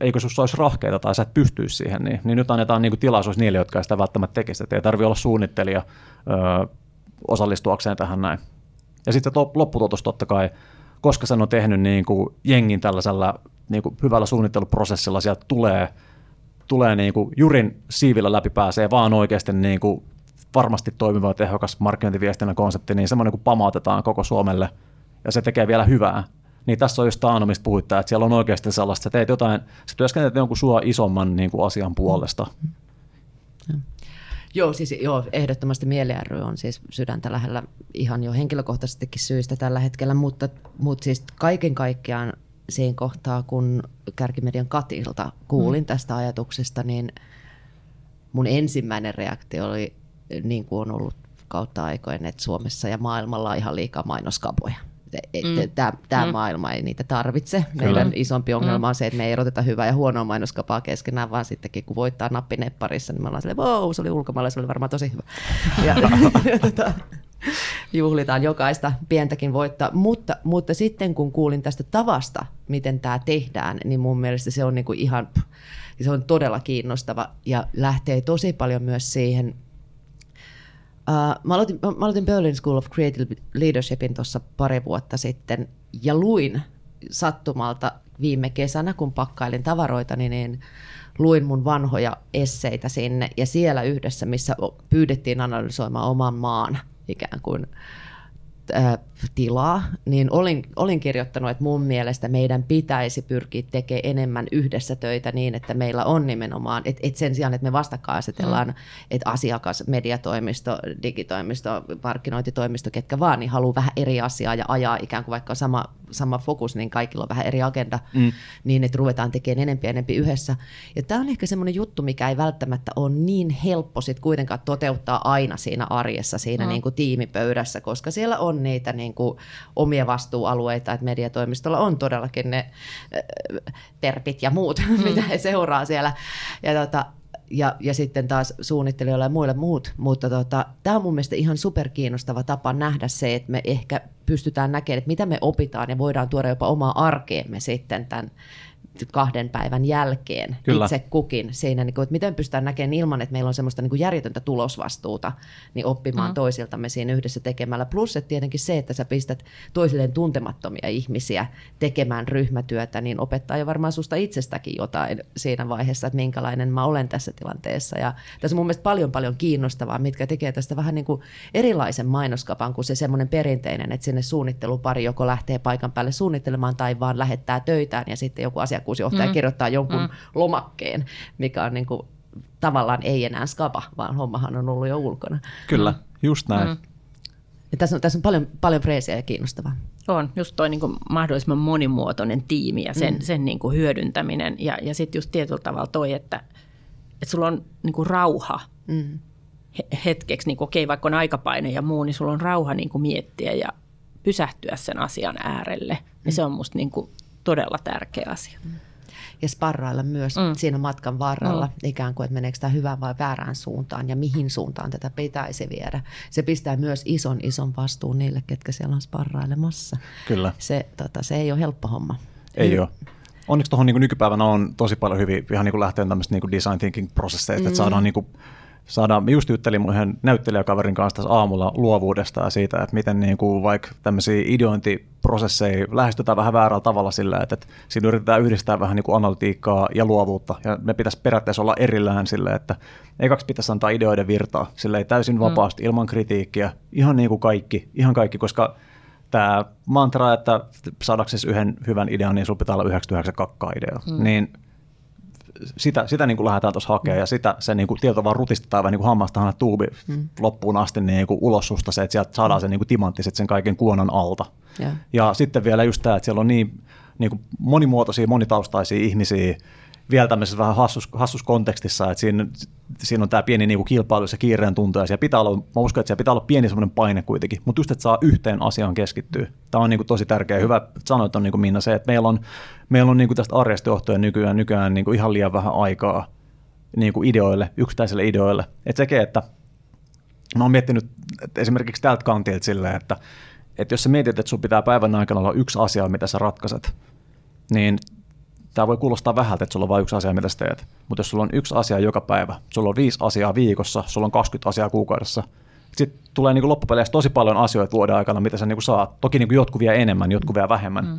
eikö sinussa olisi rahkeita tai sä et pystyisi siihen, niin, niin nyt annetaan niin kuin tilaisuus niille, jotka sitä välttämättä tekisi. Että ei tarvitse olla suunnittelija ö, osallistuakseen tähän näin. Ja sitten lopputuotos totta kai, koska sen on tehnyt niin kuin jengin tällaisella niin kuin hyvällä suunnitteluprosessilla, sieltä tulee, tulee niin kuin jurin siivillä läpi pääsee vaan oikeasti niin kuin varmasti toimiva ja tehokas markkinointiviestinnän konsepti, niin semmoinen kun pamautetaan koko Suomelle ja se tekee vielä hyvää, niin tässä on just Taano, mistä puhutaan, että siellä on oikeasti sellaista, että teet jotain, sä työskentelet jonkun sua isomman niin kuin asian puolesta. Mm. Joo, siis joo, ehdottomasti Mieli ry on siis sydäntä lähellä ihan jo henkilökohtaisestikin syistä tällä hetkellä, mutta, mutta siis kaiken kaikkiaan siinä kohtaa, kun Kärkimedian Katilta kuulin mm. tästä ajatuksesta, niin mun ensimmäinen reaktio oli niin kuin on ollut kautta aikojen, että Suomessa ja maailmalla on ihan liikaa mainoskapoja. Mm. Tämä mm. maailma ei niitä tarvitse. Kyllä. Meidän isompi ongelma mm. on se, että me ei eroteta hyvää ja huonoa mainoskapaa keskenään, vaan sittenkin kun voittaa nappinepparissa, niin me ollaan silleen, wow, se oli ulkomailla, se oli varmaan tosi hyvä. ja, (laughs) ja tota, juhlitaan jokaista pientäkin voittaa. Mutta, mutta sitten kun kuulin tästä tavasta, miten tämä tehdään, niin mun mielestä se on niinku ihan, se on todella kiinnostava ja lähtee tosi paljon myös siihen – Uh, mä, aloitin, mä aloitin Berlin School of Creative Leadershipin tuossa pari vuotta sitten ja luin sattumalta viime kesänä, kun pakkailin tavaroita, niin luin mun vanhoja esseitä sinne ja siellä yhdessä, missä pyydettiin analysoimaan oman maan ikään kuin äh, tilaa, niin olin, olin kirjoittanut, että mun mielestä meidän pitäisi pyrkiä tekemään enemmän yhdessä töitä niin, että meillä on nimenomaan, että, että sen sijaan, että me vastakkain asetellaan, mm. että asiakas, mediatoimisto, digitoimisto, markkinointitoimisto, ketkä vaan, niin haluaa vähän eri asiaa ja ajaa ikään kuin vaikka sama sama fokus, niin kaikilla on vähän eri agenda, mm. niin että ruvetaan tekemään enempi ja enempi yhdessä. Ja tämä on ehkä semmoinen juttu, mikä ei välttämättä ole niin helppo sit kuitenkaan toteuttaa aina siinä arjessa, siinä mm. niin kuin tiimipöydässä, koska siellä on niitä niin kuin omia vastuualueita, että mediatoimistolla on todellakin ne äh, terpit ja muut, (laughs) mm. mitä he seuraa siellä. Ja tota, ja, ja sitten taas suunnittelijoilla ja muille muut. Mutta tota, tämä on mun mielestä ihan superkiinnostava tapa nähdä se, että me ehkä pystytään näkemään, että mitä me opitaan ja voidaan tuoda jopa omaa arkeemme sitten tämän kahden päivän jälkeen Kyllä. itse kukin siinä, niin kuin, että miten pystytään näkemään ilman, että meillä on semmoista niin kuin järjetöntä tulosvastuuta, niin oppimaan mm. toisiltamme siinä yhdessä tekemällä. Plus että tietenkin se, että sä pistät toisilleen tuntemattomia ihmisiä tekemään ryhmätyötä, niin opettaa jo varmaan susta itsestäkin jotain siinä vaiheessa, että minkälainen mä olen tässä tilanteessa. Ja tässä on mun mielestä paljon paljon kiinnostavaa, mitkä tekee tästä vähän niin kuin erilaisen mainoskapan kuin se semmoinen perinteinen, että sinne suunnittelupari joko lähtee paikan päälle suunnittelemaan tai vaan lähettää töitään ja sitten joku asia asiakkuusjohtaja mm. kirjoittaa jonkun mm. lomakkeen, mikä on niin kuin, tavallaan ei enää skaba, vaan hommahan on ollut jo ulkona. Kyllä, mm. just näin. Mm. Ja tässä on, tässä on paljon, paljon freesiä ja kiinnostavaa. On, just toi niin kuin mahdollisimman monimuotoinen tiimi ja sen, mm. sen niin kuin hyödyntäminen. Ja, ja sitten just tietyllä tavalla toi, että, että sulla on niin kuin rauha mm. hetkeksi, niin kuin, okei, vaikka on aikapaine ja muu, niin sulla on rauha niin kuin miettiä ja pysähtyä sen asian äärelle. Mm. Ja se on musta niin kuin todella tärkeä asia. Mm. Ja sparrailla myös mm. siinä matkan varrella, mm. ikään kuin, että meneekö tämä hyvään vai väärään suuntaan ja mihin suuntaan tätä pitäisi viedä. Se pistää myös ison, ison vastuun niille, ketkä siellä on sparrailemassa. Kyllä. Se, tota, se ei ole helppo homma. Ei mm. ole. Onneksi tuohon niin nykypäivänä on tosi paljon hyvin ihan niin lähteen tämmöistä niin design thinking prosesseista, mm. että saadaan niin kuin saadaan, me just juttelin mun yhden näyttelijäkaverin kanssa tässä aamulla luovuudesta ja siitä, että miten niin kuin vaikka tämmöisiä ideointiprosesseja lähestytään vähän väärällä tavalla sillä, että, että siinä yritetään yhdistää vähän niin kuin analytiikkaa ja luovuutta ja me pitäisi periaatteessa olla erillään sille, että ekaksi pitäisi antaa ideoiden virtaa, sillä ei täysin mm. vapaasti, mm. ilman kritiikkiä, ihan niin kuin kaikki, ihan kaikki, koska tämä mantra, että saadaksesi yhden hyvän idean, niin sinulla pitää olla 99 kakkaa idea, mm. niin sitä, sitä niin kuin lähdetään tuossa hakemaan, mm. ja sitä se niin kuin, tieto vaan rutistetaan vähän niin kuin hammasta tuubi mm. loppuun asti niin kuin ulos susta se, että sieltä saadaan se niin kuin timanttiset sen kaiken kuonan alta. Yeah. Ja sitten vielä just tämä, että siellä on niin, niin kuin monimuotoisia, monitaustaisia ihmisiä, vielä tämmöisessä vähän hassus, hassus kontekstissa, että siinä, siinä on tämä pieni niin kuin kilpailu ja kiireen tuntu, ja pitää olla, mä uskon, että siellä pitää olla pieni semmoinen paine kuitenkin, mutta just, että saa yhteen asiaan keskittyä. Tämä on niin kuin tosi tärkeä. Hyvä sanoit on niin kuin Minna se, että meillä on, meillä on niin kuin tästä arjesta johtuen nykyään, nykyään niin kuin ihan liian vähän aikaa niin kuin ideoille, yksittäisille ideoille. Että sekin, että mä oon miettinyt että esimerkiksi tältä kantilta silleen, että, että jos sä mietit, että sun pitää päivän aikana olla yksi asia, mitä sä ratkaiset, niin tämä voi kuulostaa vähältä, että sulla on vain yksi asia, mitä sä teet. Mutta jos sulla on yksi asia joka päivä, sulla on viisi asiaa viikossa, sulla on 20 asiaa kuukaudessa, sitten tulee niin loppupeleissä tosi paljon asioita vuoden aikana, mitä sä niin saat. Toki niin jotkut vie enemmän, jotkut vie vähemmän. Mm.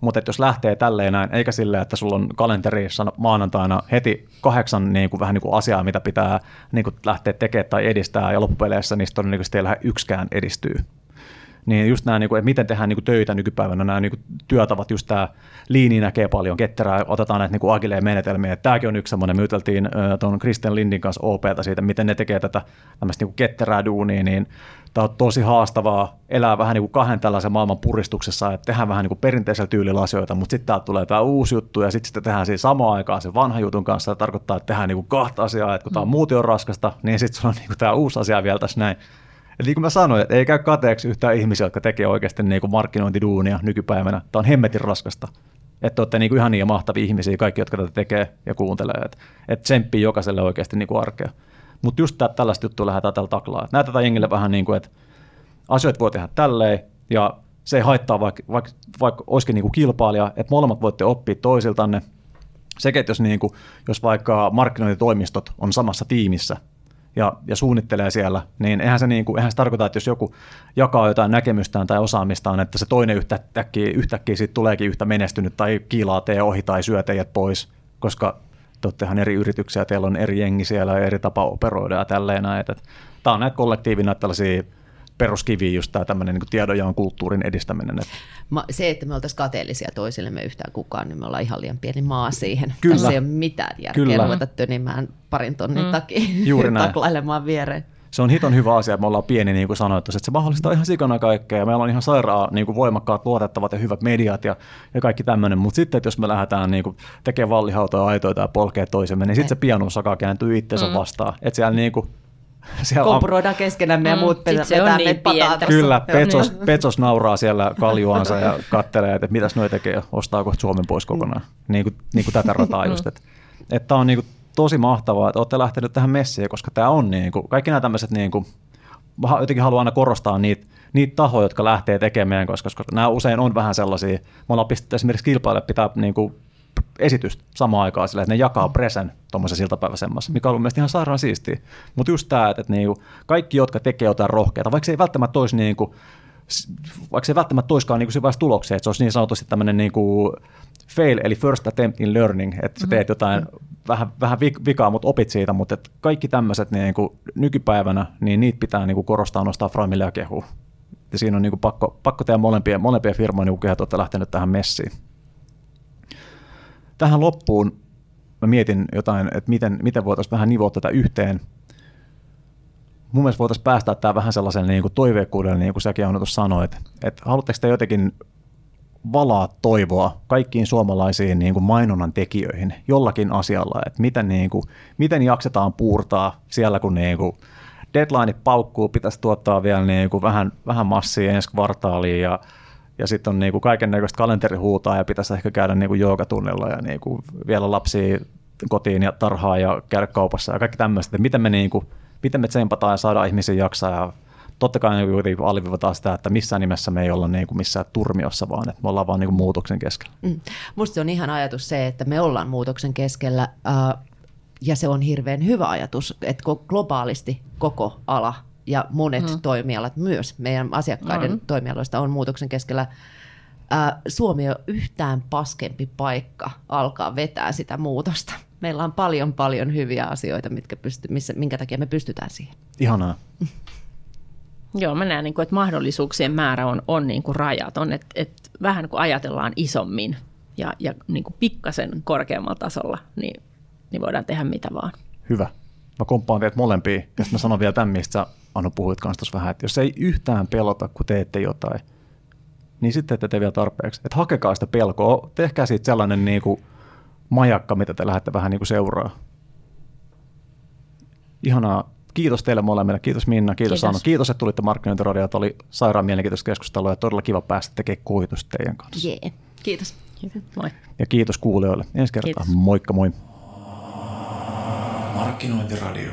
Mutta jos lähtee tälleen näin, eikä silleen, että sulla on kalenterissa maanantaina heti kahdeksan niin kuin, vähän niin kuin asiaa, mitä pitää niin kuin lähteä tekemään tai edistää, ja loppupeleissä niistä todennäköisesti ei lähde yksikään edistyy niin just nämä, niin kuin, että miten tehdään niin kuin töitä nykypäivänä, nämä niin kuin työtavat, just tämä liini näkee paljon, ketterää, otetaan näitä niin kuin agileen menetelmiä. Tämäkin on yksi semmoinen, me juteltiin tuon Kristen Lindin kanssa OPta siitä, miten ne tekee tätä tämmöistä niin kuin ketterää duunia, niin tämä on tosi haastavaa elää vähän niin kuin kahden tällaisen maailman puristuksessa, että tehdään vähän niin kuin perinteisellä tyylillä asioita, mutta sitten täältä tulee tämä uusi juttu ja sitten tehdään siinä samaan aikaan sen vanhan jutun kanssa. Tämä tarkoittaa, että tehdään niin kuin kahta asiaa, että kun tämä on muuten on raskasta, niin sitten sulla on niin kuin tämä uusi asia vielä tässä näin. Ja niin kuin mä sanoin, että ei käy kateeksi yhtään ihmisiä, jotka tekee oikeasti niin kuin markkinointiduunia nykypäivänä. Tämä on hemmetin raskasta. Että olette niin kuin ihan niin mahtavia ihmisiä, kaikki, jotka tätä tekee ja kuuntelee. Että et tsemppii jokaiselle oikeasti niin kuin arkea. Mutta just tää, tällaista juttua lähdetään tällä taklaa. Näytetään jengille vähän niin kuin, että asioita voi tehdä tälleen ja se ei haittaa, vaikka, vaikka, vaikka olisikin niin kuin kilpailija, että molemmat voitte oppia toisiltanne. Sekä, että jos, niin kuin, jos vaikka markkinointitoimistot on samassa tiimissä, ja, ja suunnittelee siellä, niin eihän se, niin kuin, eihän se tarkoita, että jos joku jakaa jotain näkemystään tai osaamistaan, että se toinen yhtäkkiä, yhtäkkiä siitä tuleekin yhtä menestynyt tai kiilaa tee ohi tai syö teidät pois, koska te eri yrityksiä, teillä on eri jengi siellä ja eri tapa operoida ja tälleen näin. Tämä on näitä kollektiivina tällaisia peruskivi just tämä tämmöinen niin tiedonjaon kulttuurin edistäminen. Että. Ma, se, että me oltaisiin kateellisia toisillemme yhtään kukaan, niin me ollaan ihan liian pieni maa siihen. Kyllä. Tässä ei ole mitään järkeä Kyllä. ruveta tönimään parin tonnin mm. takia (laughs) Juuri näin. taklailemaan viereen. se on hiton hyvä asia, että me ollaan pieni, niin kuin sanoit, että se mahdollistaa ihan sikana kaikkea. Meillä on ihan sairaan niin kuin voimakkaat, luotettavat ja hyvät mediat ja, ja kaikki tämmöinen. Mutta sitten, että jos me lähdetään niin kuin, tekemään vallihautoja, aitoita ja polkea toisemme, niin sitten se pianuusakaa kääntyy itsensä mm. vastaan. Että siellä niin kuin, siellä Kompuroidaan keskenämme ja mm, muut vetää se on niin Kyllä, Petsos, Petsos nauraa siellä kaljuansa ja kattelee, että mitäs noi tekee, ostaako Suomen pois kokonaan. Mm. Niin, kuin, niin kuin tätä rataa just. Että, että on niin kuin tosi mahtavaa, että olette lähtenyt tähän messiin, koska tämä on niin kuin, kaikki nämä tämmöiset, niin kuin, jotenkin haluan aina korostaa niitä, niitä tahoja, jotka lähtee tekemään, koska, koska nämä usein on vähän sellaisia, me ollaan pistetty esimerkiksi kilpaille pitää niin kuin, esitystä samaan aikaan sillä, että ne jakaa presen tuommoisessa iltapäiväisemmassa, mikä on ollut mielestäni ihan sairaan siistiä. Mutta just tämä, että, niin kuin, kaikki, jotka tekee jotain rohkeita, vaikka se ei välttämättä olisi niin kuin, vaikka se ei välttämättä toiskaan niin kuin tuloksia, että se olisi niin sanotusti tämmöinen niin kuin fail, eli first attempt in learning, että sä mm-hmm. teet jotain mm-hmm. vähän, vähän vikaa, mutta opit siitä, mutta että kaikki tämmöiset niin kuin nykypäivänä, niin niitä pitää niin kuin korostaa, nostaa framille ja kehua. Ja siinä on niin kuin pakko, pakko tehdä molempia, molempia firmoja, niin että olette lähtenyt tähän messiin. Tähän loppuun mä mietin jotain, että miten, miten voitaisiin vähän nivoa tätä yhteen. Mun mielestä voitaisiin päästä tämä vähän sellaisen niin kuin toiveikkuudelle, niin kuin säkin tuossa sanoit, että haluatteko te jotenkin valaa toivoa kaikkiin suomalaisiin niin kuin mainonnan tekijöihin jollakin asialla, että miten, niin kuin, miten jaksetaan puurtaa siellä, kun niin kuin deadline paukkuu, pitäisi tuottaa vielä niin kuin vähän, vähän massia ensi kvartaaliin ja, ja sitten on niin kuin kaiken näköistä kalenterihuutaa ja pitäisi ehkä käydä niin kuin joogatunnilla ja niin kuin vielä lapsia kotiin ja tarhaa ja käydä kaupassa ja kaikki tämmöistä, että miten me, niin kuin, miten me tsempataan ja saadaan ihmisiä jaksaa ja totta kai niin kuitenkin aliviivataan sitä, että missään nimessä me ei olla niin kuin missään turmiossa, vaan että me ollaan vaan niin kuin muutoksen keskellä. Mm. Musta se on ihan ajatus se, että me ollaan muutoksen keskellä, äh, ja se on hirveän hyvä ajatus, että globaalisti koko ala ja monet mm. toimialat myös meidän asiakkaiden mm. toimialoista on muutoksen keskellä. Äh, Suomi on yhtään paskempi paikka alkaa vetää sitä muutosta. Meillä on paljon paljon hyviä asioita, mitkä pysty, missä, minkä takia me pystytään siihen. Ihanaa. (laughs) Joo, mä näen, niin että mahdollisuuksien määrä on, on niin kuin rajaton, että, että vähän kun ajatellaan isommin ja, ja niin kuin pikkasen korkeammalla tasolla, niin, niin voidaan tehdä mitä vaan. Hyvä. Mä komppaan teet molempia, ja mä sanon vielä tämän, mistä sä Anu puhuit kanssa vähän, että jos ei yhtään pelota, kun teette jotain, niin sitten ette tee vielä tarpeeksi. Että hakekaa sitä pelkoa, tehkää siitä sellainen niin kuin majakka, mitä te lähdette vähän niin kuin seuraa. Ihanaa kiitos teille molemmille. Kiitos Minna, kiitos, kiitos. Anu. Kiitos, että tulitte Markkinointiradioon. Oli sairaan mielenkiintoista keskustelua ja todella kiva päästä tekemään kuitusta teidän kanssa. Yeah. Kiitos. Moi. Ja kiitos kuulijoille. Ensi kertaa. Kiitos. Moikka moi. Markkinointiradio.